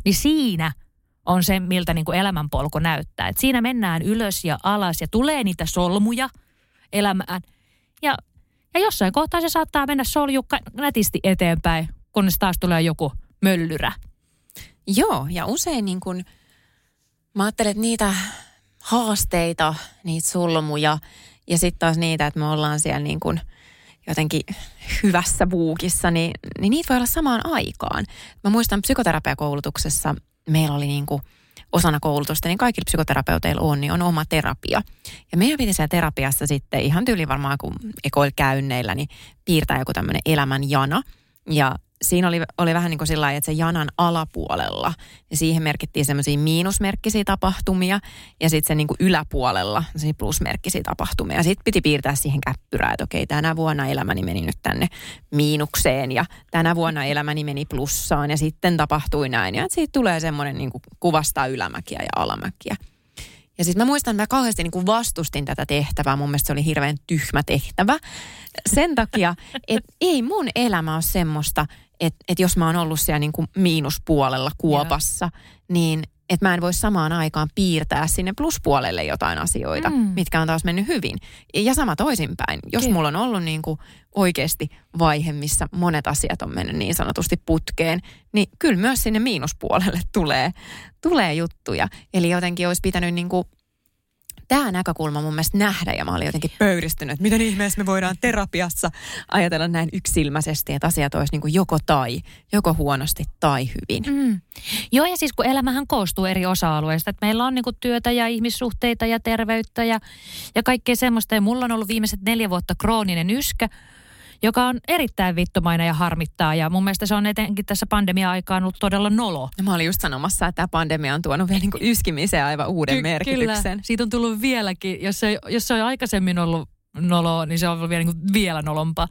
Niin siinä on se, miltä niin kuin elämänpolku näyttää. Et siinä mennään ylös ja alas ja tulee niitä solmuja elämään. Ja ja jossain kohtaa se saattaa mennä soljukka nätisti eteenpäin, kunnes taas tulee joku möllyrä. Joo, ja usein niin kun, mä ajattelen, että niitä haasteita, niitä sulmuja ja sitten taas niitä, että me ollaan siellä niin kun jotenkin hyvässä vuukissa, niin, niin niitä voi olla samaan aikaan. Mä muistan psykoterapiakoulutuksessa meillä oli niin kuin osana koulutusta, niin kaikilla psykoterapeuteilla on, niin on oma terapia. Ja meidän piti siellä terapiassa sitten ihan tyyli varmaan kuin ekoilkäynneillä, niin piirtää joku tämmöinen elämän jana. Ja siinä oli, oli vähän niin kuin sillä että se janan alapuolella, ja siihen merkittiin semmoisia miinusmerkkisiä tapahtumia, ja sitten se niin kuin yläpuolella semmoisia plusmerkkisiä tapahtumia. Sitten piti piirtää siihen käppyrää, että okei, tänä vuonna elämäni meni nyt tänne miinukseen, ja tänä vuonna elämäni meni plussaan, ja sitten tapahtui näin. Ja siitä tulee semmoinen niin kuin kuvastaa ylämäkiä ja alamäkiä. Ja sitten mä muistan, että mä kauheasti niin kuin vastustin tätä tehtävää. Mun mielestä se oli hirveän tyhmä tehtävä. Sen takia, että ei mun elämä ole semmoista, että, että jos mä oon ollut siellä niin kuin miinuspuolella kuopassa, Joo. niin että mä en voi samaan aikaan piirtää sinne pluspuolelle jotain asioita, mm. mitkä on taas mennyt hyvin. Ja sama toisinpäin. Jos Kyllä. mulla on ollut niin kuin oikeasti vaihe, missä monet asiat on mennyt niin sanotusti putkeen, niin kyllä myös sinne miinuspuolelle tulee, tulee juttuja. Eli jotenkin olisi pitänyt niin kuin tämä näkökulma mun mielestä nähdä ja mä olin jotenkin pöyristynyt, että miten ihmeessä me voidaan terapiassa ajatella näin yksilmäisesti, että asiat olisi niin kuin joko tai, joko huonosti tai hyvin. Mm. Joo ja siis kun elämähän koostuu eri osa-alueista, että meillä on niin kuin työtä ja ihmissuhteita ja terveyttä ja, ja kaikkea semmoista ja mulla on ollut viimeiset neljä vuotta krooninen yskä, joka on erittäin vittumainen ja harmittaa. Ja mun mielestä se on etenkin tässä pandemia-aikaan ollut todella nolo. Ja mä olin just sanomassa, että tämä pandemia on tuonut vielä niin kuin yskimiseen aivan uuden Ky- merkityksen. Kyllä, siitä on tullut vieläkin. Jos se, jos se on aikaisemmin ollut nolo, niin se on ollut vielä, niin kuin vielä nolompaa.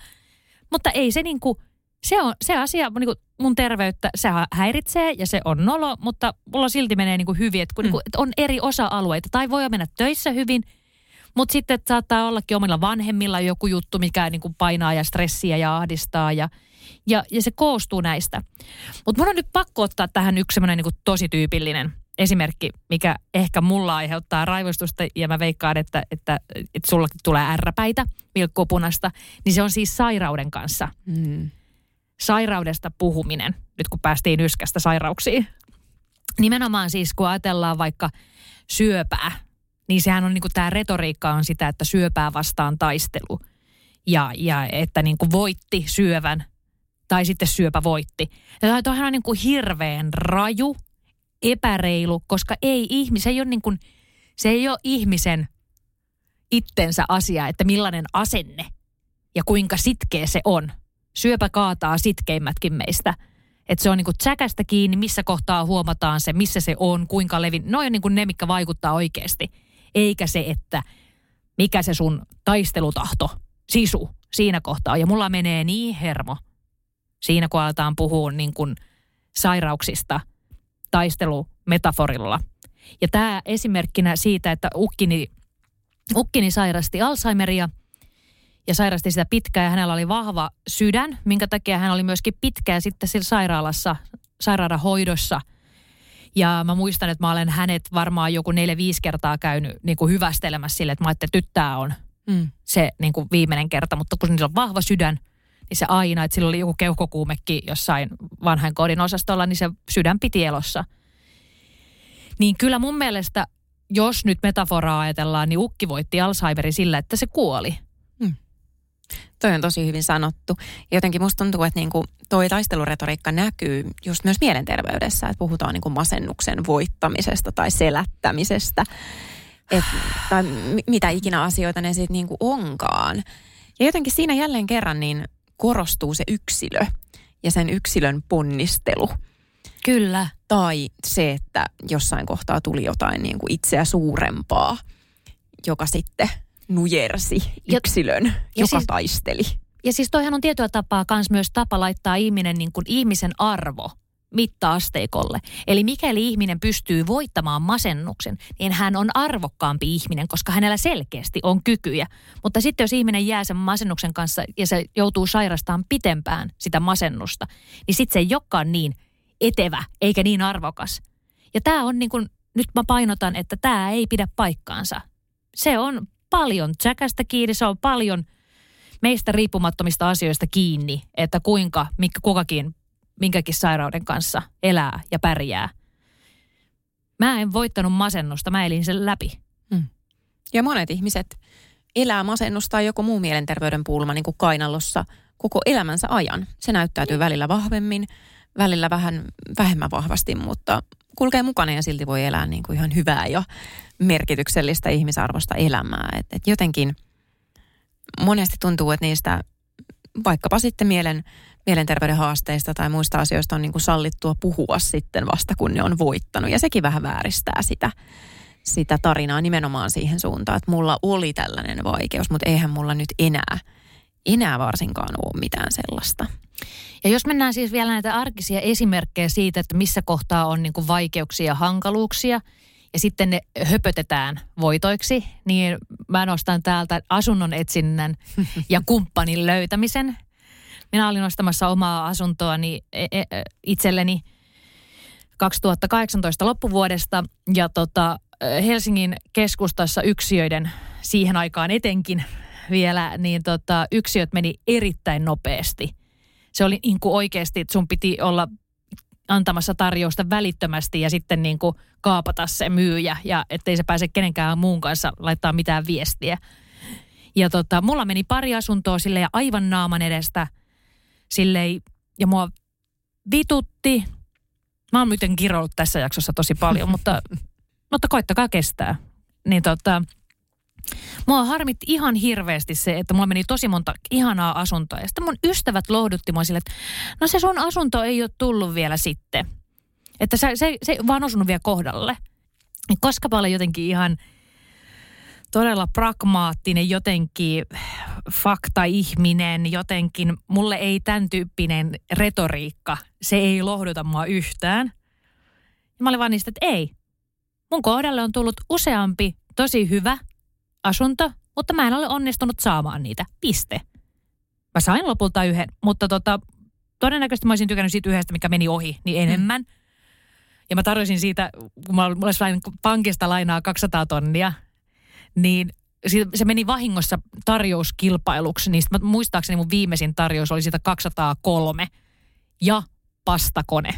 Mutta ei se niin kuin, se on se asia, niin kuin mun terveyttä, se häiritsee ja se on nolo, mutta mulla silti menee niin kuin hyvin, että kun, mm. niin kuin, että on eri osa-alueita. Tai voi mennä töissä hyvin – mutta sitten saattaa ollakin omilla vanhemmilla joku juttu, mikä niin kuin painaa ja stressiä ja ahdistaa ja, ja, ja se koostuu näistä. Mutta mun on nyt pakko ottaa tähän yksi semmoinen niin tosi tyypillinen esimerkki, mikä ehkä mulla aiheuttaa raivostusta ja mä veikkaan, että, että, että sullakin tulee ärräpäitä, vilkkupunasta, niin se on siis sairauden kanssa. Mm. Sairaudesta puhuminen, nyt kun päästiin yskästä sairauksiin. Nimenomaan siis, kun ajatellaan vaikka syöpää, niin sehän on niin kuin tämä retoriikka on sitä, että syöpää vastaan taistelu. Ja, ja että niin kuin voitti syövän tai sitten syöpä voitti. Ja toihan on niin kuin hirveän raju, epäreilu, koska ei ihmisen, ei ole niin kuin, se ei ole ihmisen itsensä asia, että millainen asenne ja kuinka sitkeä se on. Syöpä kaataa sitkeimmätkin meistä. Että se on niinku tsäkästä kiinni, missä kohtaa huomataan se, missä se on, kuinka levin. Ne on niinku ne, mikä vaikuttaa oikeasti eikä se, että mikä se sun taistelutahto, sisu siinä kohtaa. Ja mulla menee niin hermo siinä, kun aletaan puhua niin kuin sairauksista taistelumetaforilla. Ja tämä esimerkkinä siitä, että ukkini, ukkini sairasti Alzheimeria ja sairasti sitä pitkään ja hänellä oli vahva sydän, minkä takia hän oli myöskin pitkään sitten sairaalassa, sairaalahoidossa – ja mä muistan, että mä olen hänet varmaan joku neljä-viisi kertaa käynyt niin kuin hyvästelemässä sille, että mä ajattelin, että nyt tämä on mm. se niin kuin viimeinen kerta. Mutta kun sillä on vahva sydän, niin se aina, että sillä oli joku keuhkokuumekin jossain vanhan kodin osastolla, niin se sydän piti elossa. Niin kyllä mun mielestä, jos nyt metaforaa ajatellaan, niin ukki voitti Alzheimerin sillä, että se kuoli. Toi on tosi hyvin sanottu. Jotenkin musta tuntuu, että niinku toi taisteluretoriikka näkyy just myös mielenterveydessä, että puhutaan niinku masennuksen voittamisesta tai selättämisestä. Et, tai mitä ikinä asioita ne sitten niinku onkaan. Ja jotenkin siinä jälleen kerran niin korostuu se yksilö ja sen yksilön ponnistelu. Kyllä. Tai se, että jossain kohtaa tuli jotain niin kuin itseä suurempaa, joka sitten nujersi yksilön, ja, joka siis, taisteli. Ja siis toihan on tietyllä tapaa kans myös tapa laittaa ihminen niin kuin ihmisen arvo mitta-asteikolle. Eli mikäli ihminen pystyy voittamaan masennuksen, niin hän on arvokkaampi ihminen, koska hänellä selkeästi on kykyjä. Mutta sitten jos ihminen jää sen masennuksen kanssa ja se joutuu sairastamaan pitempään sitä masennusta, niin sitten se ei olekaan niin etevä eikä niin arvokas. Ja tämä on niin kuin, nyt mä painotan, että tämä ei pidä paikkaansa. Se on paljon tsäkästä kiinni, se on paljon meistä riippumattomista asioista kiinni, että kuinka mikä kukakin minkäkin sairauden kanssa elää ja pärjää. Mä en voittanut masennusta, mä elin sen läpi. Hmm. Ja monet ihmiset elää masennusta tai joku muu mielenterveyden pulma niin kuin kainalossa koko elämänsä ajan. Se näyttäytyy välillä vahvemmin, välillä vähän vähemmän vahvasti, mutta kulkee mukana ja silti voi elää niin kuin ihan hyvää ja merkityksellistä ihmisarvosta elämää. Et, et jotenkin monesti tuntuu, että niistä vaikkapa sitten mielen, mielenterveyden haasteista tai muista asioista on niin kuin sallittua puhua sitten vasta, kun ne on voittanut. Ja sekin vähän vääristää sitä, sitä tarinaa nimenomaan siihen suuntaan, että mulla oli tällainen vaikeus, mutta eihän mulla nyt enää, enää varsinkaan ole mitään sellaista. Ja jos mennään siis vielä näitä arkisia esimerkkejä siitä, että missä kohtaa on niin vaikeuksia ja hankaluuksia, ja sitten ne höpötetään voitoiksi, niin mä nostan täältä asunnon etsinnän ja kumppanin löytämisen. Minä olin ostamassa omaa asuntoani e, e, itselleni 2018 loppuvuodesta ja tota, Helsingin keskustassa yksiöiden siihen aikaan etenkin vielä, niin tota, yksiöt meni erittäin nopeasti. Se oli niin kuin oikeasti, että sun piti olla antamassa tarjousta välittömästi ja sitten niin kuin kaapata se myyjä ja ettei se pääse kenenkään muun kanssa laittaa mitään viestiä. Ja tota, mulla meni pari asuntoa sille ja aivan naaman edestä silleen, ja mua vitutti. Mä oon miten kiroillut tässä jaksossa tosi paljon, mutta, mutta koittakaa kestää. Niin tota, Mua harmitti ihan hirveästi se, että mulla meni tosi monta ihanaa asuntoa. Ja sitten mun ystävät lohdutti mua sille, että no se sun asunto ei ole tullut vielä sitten. Että se, se, se ei vaan osunut vielä kohdalle. Koska olen jotenkin ihan todella pragmaattinen, jotenkin fakta-ihminen, jotenkin mulle ei tämän tyyppinen retoriikka, se ei lohduta mua yhtään. Ja mä olin vaan niistä, että ei. Mun kohdalle on tullut useampi tosi hyvä asunto, mutta mä en ole onnistunut saamaan niitä. Piste. Mä sain lopulta yhden, mutta tota, todennäköisesti mä olisin tykännyt siitä yhdestä, mikä meni ohi, niin enemmän. Mm. Ja mä tarjosin siitä, kun mä olisin pankista lainaa 200 tonnia, niin se meni vahingossa tarjouskilpailuksi. Niin mä, muistaakseni mun viimeisin tarjous oli siitä 203 ja pastakone.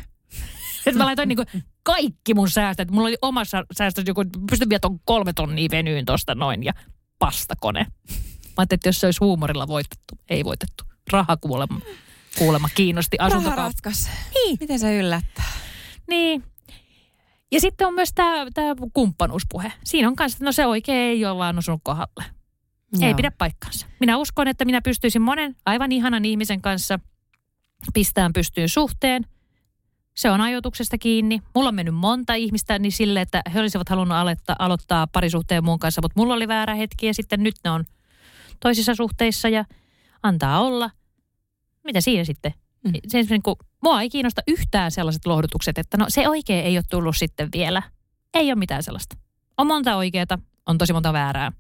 Et mä laitoin niinku kaikki mun säästöt. Mulla oli omassa säästössä joku, pystyn vielä ton kolme tonnia venyyn tosta noin ja pastakone. Mä ajattelin, että jos se olisi huumorilla voitettu, ei voitettu. Raha kuulemma, kuulemma kiinnosti asuntokauppa. Niin. Miten se yllättää? Niin. Ja sitten on myös tämä kumppanuuspuhe. Siinä on kanssa, että no se oikein ei ole vaan osunut kohdalle. Joo. Ei pidä paikkaansa. Minä uskon, että minä pystyisin monen aivan ihanan ihmisen kanssa pistään pystyyn suhteen – se on ajoituksesta kiinni. Mulla on mennyt monta ihmistä niin sille, että he olisivat halunneet aloittaa, aloittaa parisuhteen muun kanssa, mutta mulla oli väärä hetki ja sitten nyt ne on toisissa suhteissa ja antaa olla. Mitä siinä sitten? Mm. Se, niin kuin, mua ei kiinnosta yhtään sellaiset lohdutukset, että no se oikein ei ole tullut sitten vielä. Ei ole mitään sellaista. On monta oikeaa, on tosi monta väärää.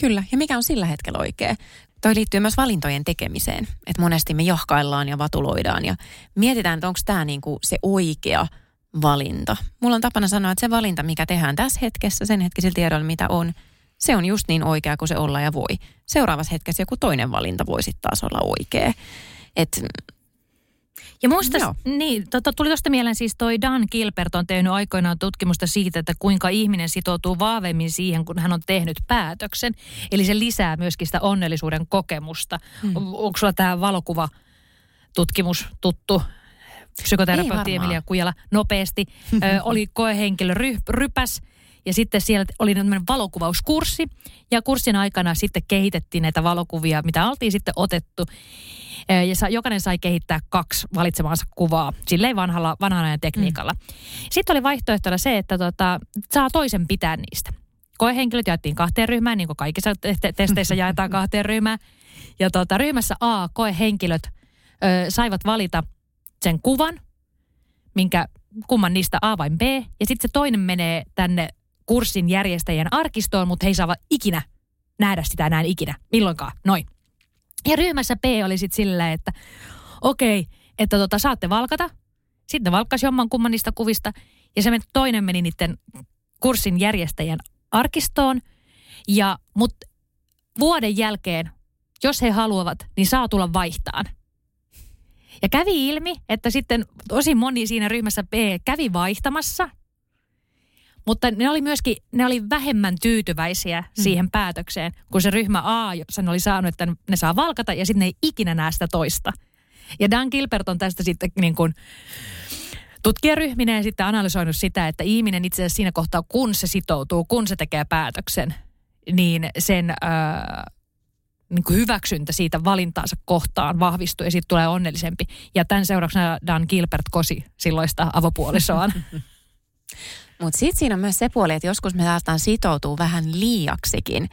Kyllä, ja mikä on sillä hetkellä oikea? Toi liittyy myös valintojen tekemiseen. Että monesti me jahkaillaan ja vatuloidaan ja mietitään, että onko tämä niinku se oikea valinta. Mulla on tapana sanoa, että se valinta, mikä tehdään tässä hetkessä, sen hetkisellä tiedolla, mitä on, se on just niin oikea kuin se olla ja voi. Seuraavassa hetkessä joku toinen valinta voi sitten taas olla oikea. Et ja muista, niin, tota, tuli tuosta mieleen siis toi Dan Gilbert on tehnyt aikoinaan tutkimusta siitä, että kuinka ihminen sitoutuu vahvemmin siihen, kun hän on tehnyt päätöksen. Eli se lisää myöskin sitä onnellisuuden kokemusta. Mm. Onko sulla tämä valokuva tutkimus tuttu? Psykoterapeutti Emilia Kujala nopeasti. ö, oli koehenkilö ry, rypäs ja sitten siellä oli tämmöinen valokuvauskurssi. Ja kurssin aikana sitten kehitettiin näitä valokuvia, mitä oltiin sitten otettu. Ja sa, jokainen sai kehittää kaksi valitsemaansa kuvaa, silleen vanhalla, vanhan ajan tekniikalla. Mm. Sitten oli vaihtoehtona se, että tota, saa toisen pitää niistä. Koehenkilöt jaettiin kahteen ryhmään, niin kuin kaikissa te- testeissä jaetaan kahteen ryhmään. Ja tota, ryhmässä A koehenkilöt ö, saivat valita sen kuvan, minkä kumman niistä A vai B. Ja sitten se toinen menee tänne kurssin järjestäjien arkistoon, mutta he ei saa ikinä nähdä sitä enää ikinä. Milloinkaan. Noin. Ja ryhmässä B oli sitten sillä, että okei, okay, että tota, saatte valkata. Sitten valkkasi jomman kumman niistä kuvista. Ja se toinen meni niiden kurssin järjestäjän arkistoon. Ja, mutta vuoden jälkeen, jos he haluavat, niin saa tulla vaihtaan. Ja kävi ilmi, että sitten tosi moni siinä ryhmässä B kävi vaihtamassa. Mutta ne oli myöskin, ne oli vähemmän tyytyväisiä mm. siihen päätökseen, kun se ryhmä A sen oli saanut, että ne saa valkata ja sitten ne ei ikinä näe sitä toista. Ja Dan Gilbert on tästä sitten niin kuin tutkijaryhmineen sitten analysoinut sitä, että ihminen itse asiassa siinä kohtaa, kun se sitoutuu, kun se tekee päätöksen, niin sen ää, niin kuin hyväksyntä siitä valintaansa kohtaan vahvistuu ja siitä tulee onnellisempi. Ja tämän seurauksena Dan Gilbert kosi silloista avopuolisoaan. Mutta sitten siinä on myös se puoli, että joskus me saattaa sitoutua vähän liiaksikin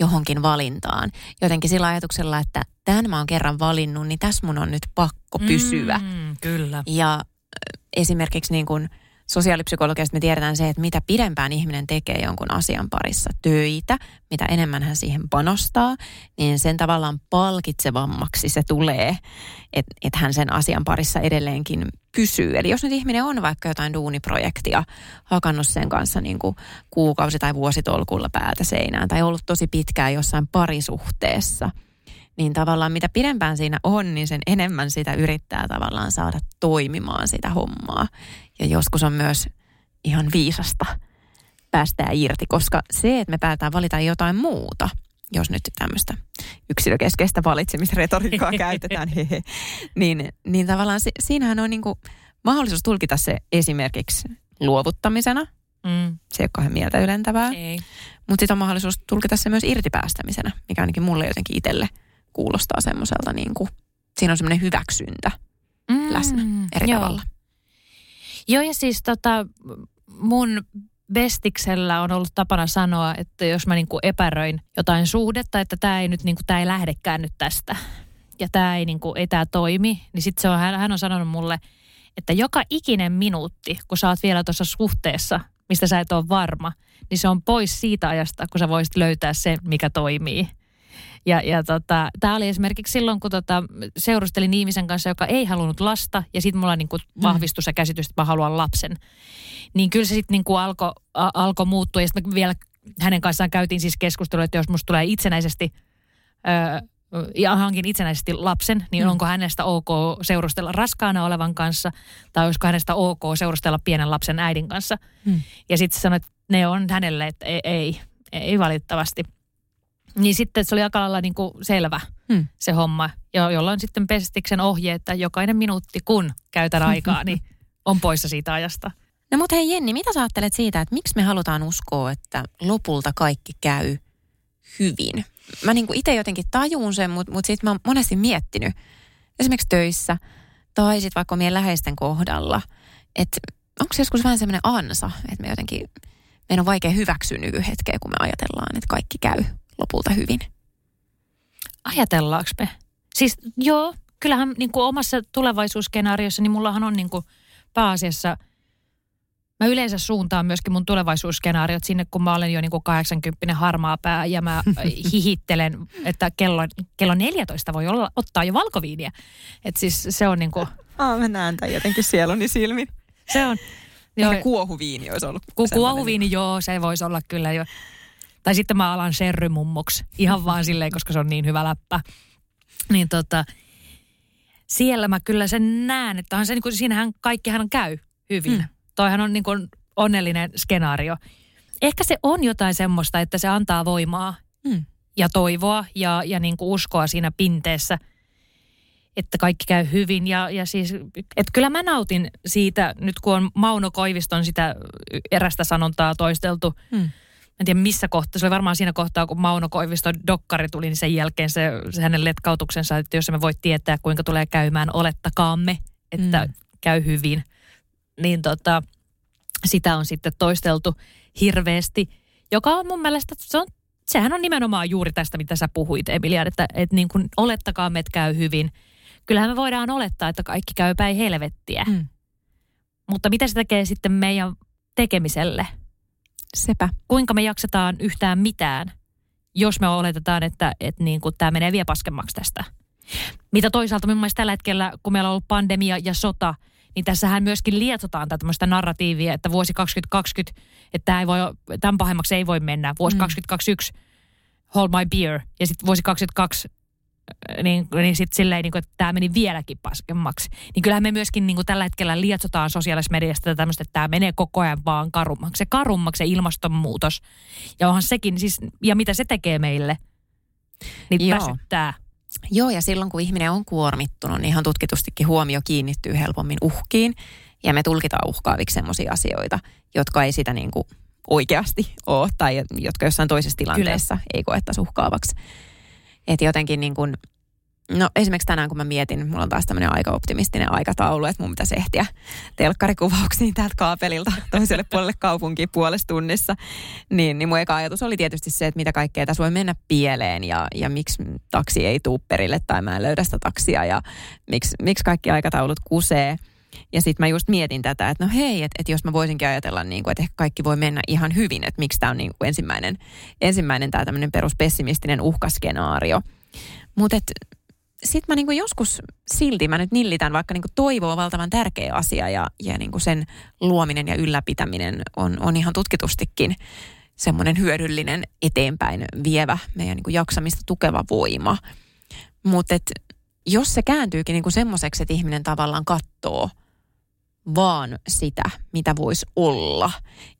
johonkin valintaan. Jotenkin sillä ajatuksella, että tämän mä oon kerran valinnut, niin tässä mun on nyt pakko pysyä. Mm, kyllä. Ja esimerkiksi niin kuin – sosiaalipsykologiasta me tiedetään se, että mitä pidempään ihminen tekee jonkun asian parissa töitä, mitä enemmän hän siihen panostaa, niin sen tavallaan palkitsevammaksi se tulee, että et hän sen asian parissa edelleenkin pysyy. Eli jos nyt ihminen on vaikka jotain duuniprojektia hakannut sen kanssa niin kuin kuukausi- tai vuositolkulla päätä seinään tai ollut tosi pitkään jossain parisuhteessa – niin tavallaan mitä pidempään siinä on, niin sen enemmän sitä yrittää tavallaan saada toimimaan sitä hommaa. Ja joskus on myös ihan viisasta päästää irti, koska se, että me päätetään valita jotain muuta, jos nyt tämmöistä yksilökeskeistä valitsemisretoriikkaa käytetään, hehe, niin, niin tavallaan si, siinähän on niin kuin mahdollisuus tulkita se esimerkiksi luovuttamisena. Mm. Se ei ole kauhean mieltä ylentävää. Mutta sitten on mahdollisuus tulkita se myös irtipäästämisenä, mikä ainakin mulle jotenkin itselle kuulostaa semmoiselta niin kuin, siinä on semmoinen hyväksyntä mm, läsnä eri joo. tavalla. Joo ja siis tota, mun bestiksellä on ollut tapana sanoa, että jos mä niinku epäröin jotain suhdetta, että tämä ei nyt niinku, tää ei lähdekään nyt tästä ja tämä ei, niinku, ei tää toimi, niin sitten on, hän, hän on sanonut mulle, että joka ikinen minuutti, kun sä oot vielä tuossa suhteessa, mistä sä et ole varma, niin se on pois siitä ajasta, kun sä voisit löytää sen, mikä toimii. Ja, ja tota, tämä oli esimerkiksi silloin, kun tota, seurustelin ihmisen kanssa, joka ei halunnut lasta, ja sitten mulla niinku mm. vahvistui se käsitys, että mä haluan lapsen. Niin kyllä se sitten niinku alkoi alko muuttua, ja sitten vielä hänen kanssaan käytiin siis keskustelua, että jos musta tulee itsenäisesti... Öö, ja hankin itsenäisesti lapsen, niin mm. onko hänestä ok seurustella raskaana olevan kanssa, tai olisiko hänestä ok seurustella pienen lapsen äidin kanssa. Mm. Ja sitten sanoi, että ne on hänelle, että ei, ei, ei valitettavasti. Niin sitten se oli aika lailla niin kuin selvä hmm. se homma, jo, jolloin sitten pestiksen ohje, että jokainen minuutti kun käytän aikaa, niin on poissa siitä ajasta. No mutta hei Jenni, mitä sä ajattelet siitä, että miksi me halutaan uskoa, että lopulta kaikki käy hyvin? Mä niin itse jotenkin tajun sen, mutta, mutta sitten mä oon monesti miettinyt, esimerkiksi töissä tai sitten vaikka meidän läheisten kohdalla, että onko se joskus vähän semmoinen ansa, että me jotenkin, meidän on vaikea hyväksyä nykyhetkeä, kun me ajatellaan, että kaikki käy lopulta hyvin. Ajatellaanko me? Siis joo, kyllähän niin kuin omassa tulevaisuusskenaariossa, niin mullahan on niin kuin pääasiassa, mä yleensä suuntaan myöskin mun tulevaisuusskenaariot sinne, kun mä olen jo niin kuin 80 harmaa pää ja mä hihittelen, että kello, kello 14 voi olla, ottaa jo valkoviiniä. Että siis se on niin kuin... Aa, mä näen tämän jotenkin sieluni silmin. Se on. Joo. kuohuviini olisi ollut. Ku, kuohuviini, joo, se voisi olla kyllä jo. Tai sitten mä alan sherrymummoksi ihan vaan silleen, koska se on niin hyvä läppä. Niin tota, siellä mä kyllä sen näen, että on se, niin kuin, siinähän kaikkihan käy hyvin. Hmm. Toihan on niin kuin onnellinen skenaario. Ehkä se on jotain semmoista, että se antaa voimaa hmm. ja toivoa ja, ja niin kuin uskoa siinä pinteessä, että kaikki käy hyvin. Ja, ja siis, että kyllä mä nautin siitä, nyt kun on Mauno Koiviston sitä erästä sanontaa toisteltu, hmm en tiedä missä kohtaa, se oli varmaan siinä kohtaa, kun Mauno Koiviston dokkari tuli, niin sen jälkeen se, se hänen letkautuksensa, että jos me voi tietää, kuinka tulee käymään, olettakaamme, että mm. käy hyvin. Niin tota, sitä on sitten toisteltu hirveästi, joka on mun mielestä, se on, sehän on nimenomaan juuri tästä, mitä sä puhuit, Emilia, että, että niin kuin olettakaamme, että käy hyvin. Kyllähän me voidaan olettaa, että kaikki käy päin helvettiä. Mm. Mutta mitä se tekee sitten meidän tekemiselle – Sepä. Kuinka me jaksetaan yhtään mitään, jos me oletetaan, että, että niin kuin tämä menee vielä paskemmaksi tästä. Mitä toisaalta mun mielestä tällä hetkellä, kun meillä on ollut pandemia ja sota, niin tässähän myöskin lietsotaan tämmöistä narratiivia, että vuosi 2020, että tämä ei voi, tämän pahemmaksi ei voi mennä. Vuosi mm. 2021, hold my beer. Ja sitten vuosi 2022, niin, niin sitten silleen, niin kuin, että tämä meni vieläkin paskemmaksi. Niin kyllähän me myöskin niin kuin tällä hetkellä lietsotaan sosiaalisessa mediasta tämmöistä, että tämä menee koko ajan vaan karummaksi. Se karummaksi se ilmastonmuutos. Ja onhan sekin siis, ja mitä se tekee meille, niin Joo. väsyttää. Joo, ja silloin kun ihminen on kuormittunut, niin ihan tutkitustikin huomio kiinnittyy helpommin uhkiin. Ja me tulkitaan uhkaaviksi sellaisia asioita, jotka ei sitä niin kuin oikeasti ole, tai jotka jossain toisessa tilanteessa Kyllä. ei koettaisi uhkaavaksi. Että jotenkin niin kuin, no esimerkiksi tänään kun mä mietin, mulla on taas tämmöinen aika optimistinen aikataulu, että mun pitäisi ehtiä telkkarikuvauksiin täältä kaapelilta toiselle puolelle kaupunkiin puolessa tunnissa, niin, niin mun eka ajatus oli tietysti se, että mitä kaikkea tässä voi mennä pieleen ja, ja miksi taksi ei tuu perille tai mä en löydä sitä taksia ja miksi, miksi kaikki aikataulut kusee. Ja sitten mä just mietin tätä, että no hei, että, että jos mä voisinkin ajatella, niin kuin, että ehkä kaikki voi mennä ihan hyvin, että miksi tämä on niin kuin ensimmäinen, ensimmäinen tämä tämmöinen peruspessimistinen uhkaskenaario. Mutta sitten mä niin kuin joskus silti mä nyt nillitän, vaikka niin kuin toivo on valtavan tärkeä asia ja, ja niin kuin sen luominen ja ylläpitäminen on, on ihan tutkitustikin semmoinen hyödyllinen eteenpäin vievä meidän niin kuin jaksamista tukeva voima. Mutta jos se kääntyykin niin kuin semmoiseksi, että ihminen tavallaan katsoo – vaan sitä, mitä voisi olla,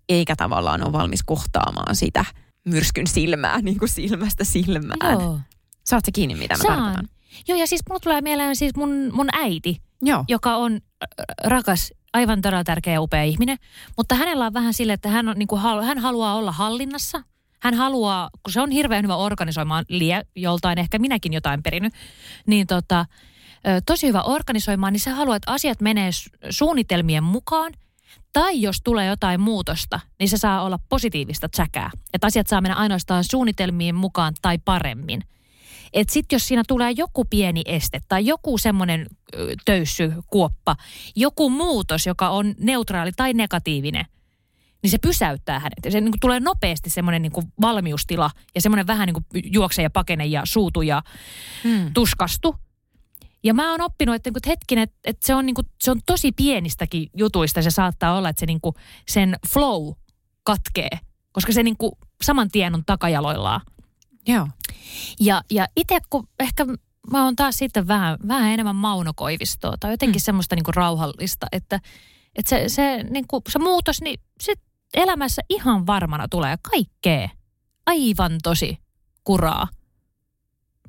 eikä tavallaan ole valmis kohtaamaan sitä myrskyn silmää niin kuin silmästä silmään. Joo. Saat se kiinni, mitä mä Saan. tarkoitan? Joo, ja siis mulla tulee mieleen siis mun, mun äiti, Joo. joka on äh, rakas, aivan todella tärkeä ja upea ihminen. Mutta hänellä on vähän sille, että hän, on, niin kuin, hän haluaa olla hallinnassa. Hän haluaa, kun se on hirveän hyvä organisoimaan, lie joltain, ehkä minäkin jotain perinyt, niin tota, tosi hyvä organisoimaan, niin se haluaa, että asiat menee su- suunnitelmien mukaan. Tai jos tulee jotain muutosta, niin se saa olla positiivista tsäkää. Että asiat saa mennä ainoastaan suunnitelmien mukaan tai paremmin. Että sitten jos siinä tulee joku pieni este tai joku semmoinen töyssy, kuoppa, joku muutos, joka on neutraali tai negatiivinen, niin se pysäyttää hänet. Ja se niin kuin tulee nopeasti semmoinen niin kuin valmiustila ja semmoinen vähän niin kuin juokse ja pakene ja suutu ja Hmm. tuskastu. Ja mä oon oppinut, että, niin kuin, että hetkinen, että, että se, on, niin kuin, se on tosi pienistäkin jutuista. Se saattaa olla, että se niin kuin, sen flow katkee, koska se niin kuin, saman tien on takajaloillaan. Joo. Ja, ja itse kun ehkä mä oon taas sitten vähän, vähän enemmän maunokoivistoa tai jotenkin mm. semmoista niin kuin rauhallista, että, että se, se, niin kuin, se muutos, niin sit elämässä ihan varmana tulee kaikkea. Aivan tosi kuraa.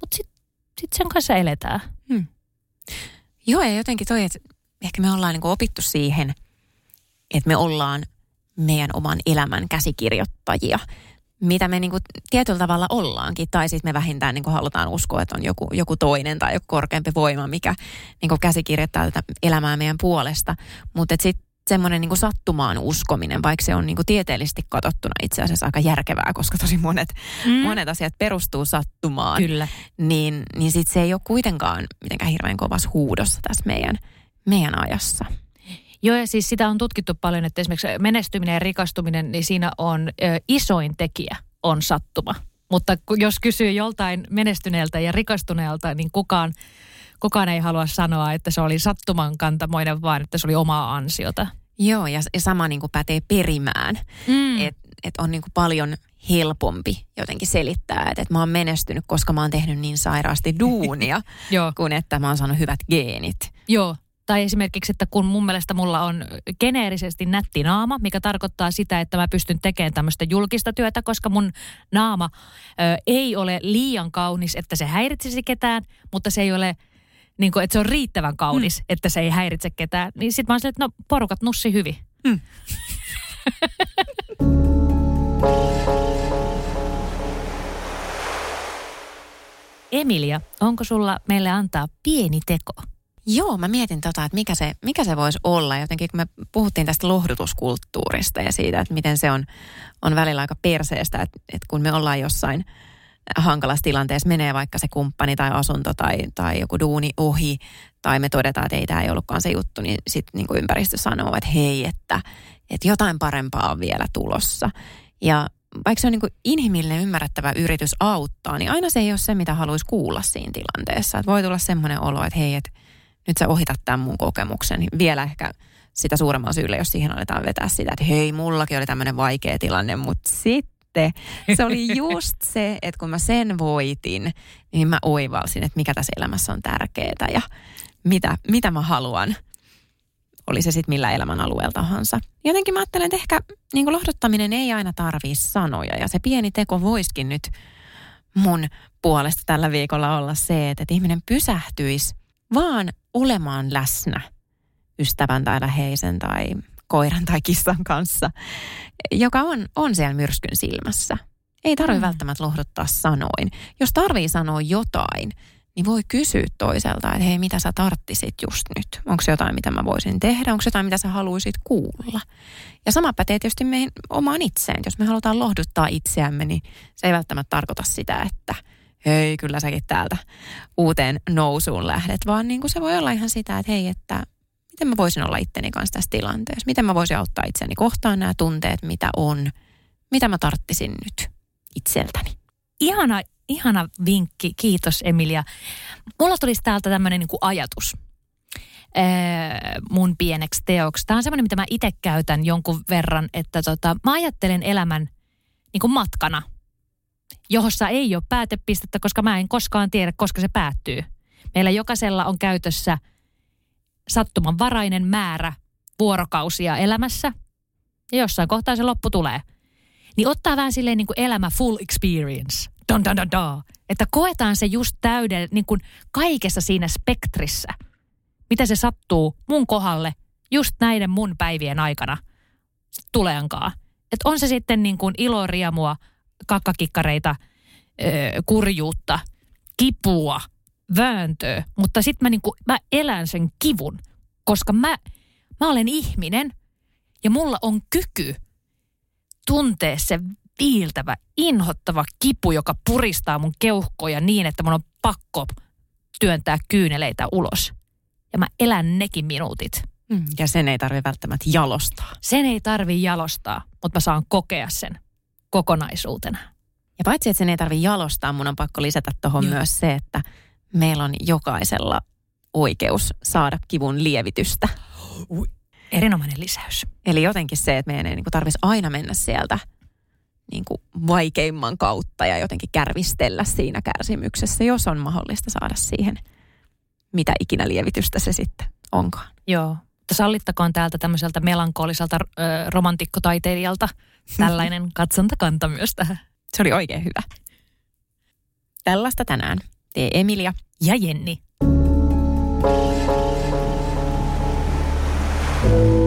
Mutta sitten sit sen kanssa eletään. Joo, ja jotenkin toi, että ehkä me ollaan niin opittu siihen, että me ollaan meidän oman elämän käsikirjoittajia. Mitä me niin kuin tietyllä tavalla ollaankin, tai sitten me vähintään niin kuin halutaan uskoa, että on joku, joku toinen tai joku korkeampi voima, mikä niin kuin käsikirjoittaa tätä elämää meidän puolesta. Mutta sitten semmoinen niin sattumaan uskominen, vaikka se on niin kuin tieteellisesti katsottuna itse asiassa aika järkevää, koska tosi monet, mm. monet asiat perustuu sattumaan Kyllä. niin, niin sit se ei ole kuitenkaan mitenkään hirveän kovassa huudossa tässä meidän, meidän ajassa. Joo, ja siis sitä on tutkittu paljon, että esimerkiksi menestyminen ja rikastuminen, niin siinä on ö, isoin tekijä on sattuma. Mutta jos kysyy joltain menestyneeltä ja rikastuneelta, niin kukaan, kukaan ei halua sanoa, että se oli sattuman kantamoinen, vaan että se oli omaa ansiota. Joo, ja, ja sama niin kuin pätee perimään. Mm. Että et on niin kuin paljon helpompi jotenkin selittää, että et mä oon menestynyt, koska mä oon tehnyt niin sairaasti duunia, kuin että mä oon saanut hyvät geenit. Joo. Tai esimerkiksi, että kun mun mielestä mulla on geneerisesti nätti naama, mikä tarkoittaa sitä, että mä pystyn tekemään tämmöistä julkista työtä, koska mun naama ö, ei ole liian kaunis, että se häiritsisi ketään, mutta se ei ole niin kuin, että se on riittävän kaunis, mm. että se ei häiritse ketään. Niin sit mä oon silleen, että no porukat nussi hyvin. Mm. Emilia, onko sulla meille antaa pieni teko? Joo, mä mietin tota, että mikä se, mikä se voisi olla. Jotenkin kun me puhuttiin tästä lohdutuskulttuurista ja siitä, että miten se on, on välillä aika perseestä, että, että kun me ollaan jossain hankalassa tilanteessa, menee vaikka se kumppani tai asunto tai, tai joku duuni ohi, tai me todetaan, että ei tämä ei ollutkaan se juttu, niin sitten niin ympäristö sanoo, että hei, että, että jotain parempaa on vielä tulossa. Ja vaikka se on niin inhimillinen ymmärrettävä yritys auttaa, niin aina se ei ole se, mitä haluaisi kuulla siinä tilanteessa. Että voi tulla semmoinen olo, että hei, että nyt sä ohitat tämän mun kokemuksen. Vielä ehkä sitä suuremman syyllä, jos siihen aletaan vetää sitä, että hei, mullakin oli tämmöinen vaikea tilanne, mutta sitten. Se oli just se, että kun mä sen voitin, niin mä oivalsin, että mikä tässä elämässä on tärkeää ja mitä, mitä mä haluan. Oli se sitten millä elämän alueella tahansa. Jotenkin mä ajattelen, että ehkä niin lohduttaminen ei aina tarvii sanoja ja se pieni teko voisikin nyt mun puolesta tällä viikolla olla se, että ihminen pysähtyisi vaan olemaan läsnä ystävän tai läheisen tai koiran tai kissan kanssa, joka on, on siellä myrskyn silmässä. Ei tarvitse mm. välttämättä lohduttaa sanoin. Jos tarvii sanoa jotain, niin voi kysyä toiselta, että hei, mitä sä tarttisit just nyt? Onko jotain, mitä mä voisin tehdä? Onko jotain, mitä sä haluaisit kuulla? Ja sama pätee tietysti meihin omaan itseen. Jos me halutaan lohduttaa itseämme, niin se ei välttämättä tarkoita sitä, että hei, kyllä säkin täältä uuteen nousuun lähdet, vaan niin kuin se voi olla ihan sitä, että hei, että miten mä voisin olla itteni kanssa tässä tilanteessa? Miten mä voisin auttaa itseni kohtaan nämä tunteet, mitä on? Mitä mä tarttisin nyt itseltäni? Ihana, ihana vinkki. Kiitos Emilia. Mulla tulisi täältä tämmöinen niin ajatus ee, mun pieneksi teoksi. Tämä on semmoinen, mitä mä itse käytän jonkun verran, että tota, mä ajattelen elämän niin kuin matkana, johossa ei ole päätepistettä, koska mä en koskaan tiedä, koska se päättyy. Meillä jokaisella on käytössä – sattumanvarainen määrä vuorokausia elämässä ja jossain kohtaa se loppu tulee. Niin ottaa vähän silleen niin kuin elämä full experience. Dun, dun, dun, dun. Että koetaan se just täydellä niin kuin kaikessa siinä spektrissä. Mitä se sattuu mun kohdalle just näiden mun päivien aikana tuleankaan. Että on se sitten niin kuin iloriamua, kakkakikkareita, kurjuutta, kipua – vääntöä, mutta sitten mä, niinku, mä elän sen kivun, koska mä, mä olen ihminen ja mulla on kyky tuntea se viiltävä, inhottava kipu, joka puristaa mun keuhkoja niin, että mun on pakko työntää kyyneleitä ulos. Ja mä elän nekin minuutit. Mm, ja sen ei tarvi välttämättä jalostaa. Sen ei tarvi jalostaa, mutta mä saan kokea sen kokonaisuutena. Ja paitsi, että sen ei tarvi jalostaa, mun on pakko lisätä tuohon myös se, että meillä on jokaisella oikeus saada kivun lievitystä. Erinomainen lisäys. Eli jotenkin se, että meidän ei niin tarvitsisi aina mennä sieltä niin kuin vaikeimman kautta ja jotenkin kärvistellä siinä kärsimyksessä, jos on mahdollista saada siihen, mitä ikinä lievitystä se sitten onkaan. Joo, mutta sallittakoon täältä tämmöiseltä melankoliselta ö, romantikkotaiteilijalta tällainen katsontakanta myös tähän. Se oli oikein hyvä. Tällaista tänään lähtee Emilia ja Jenni. thank you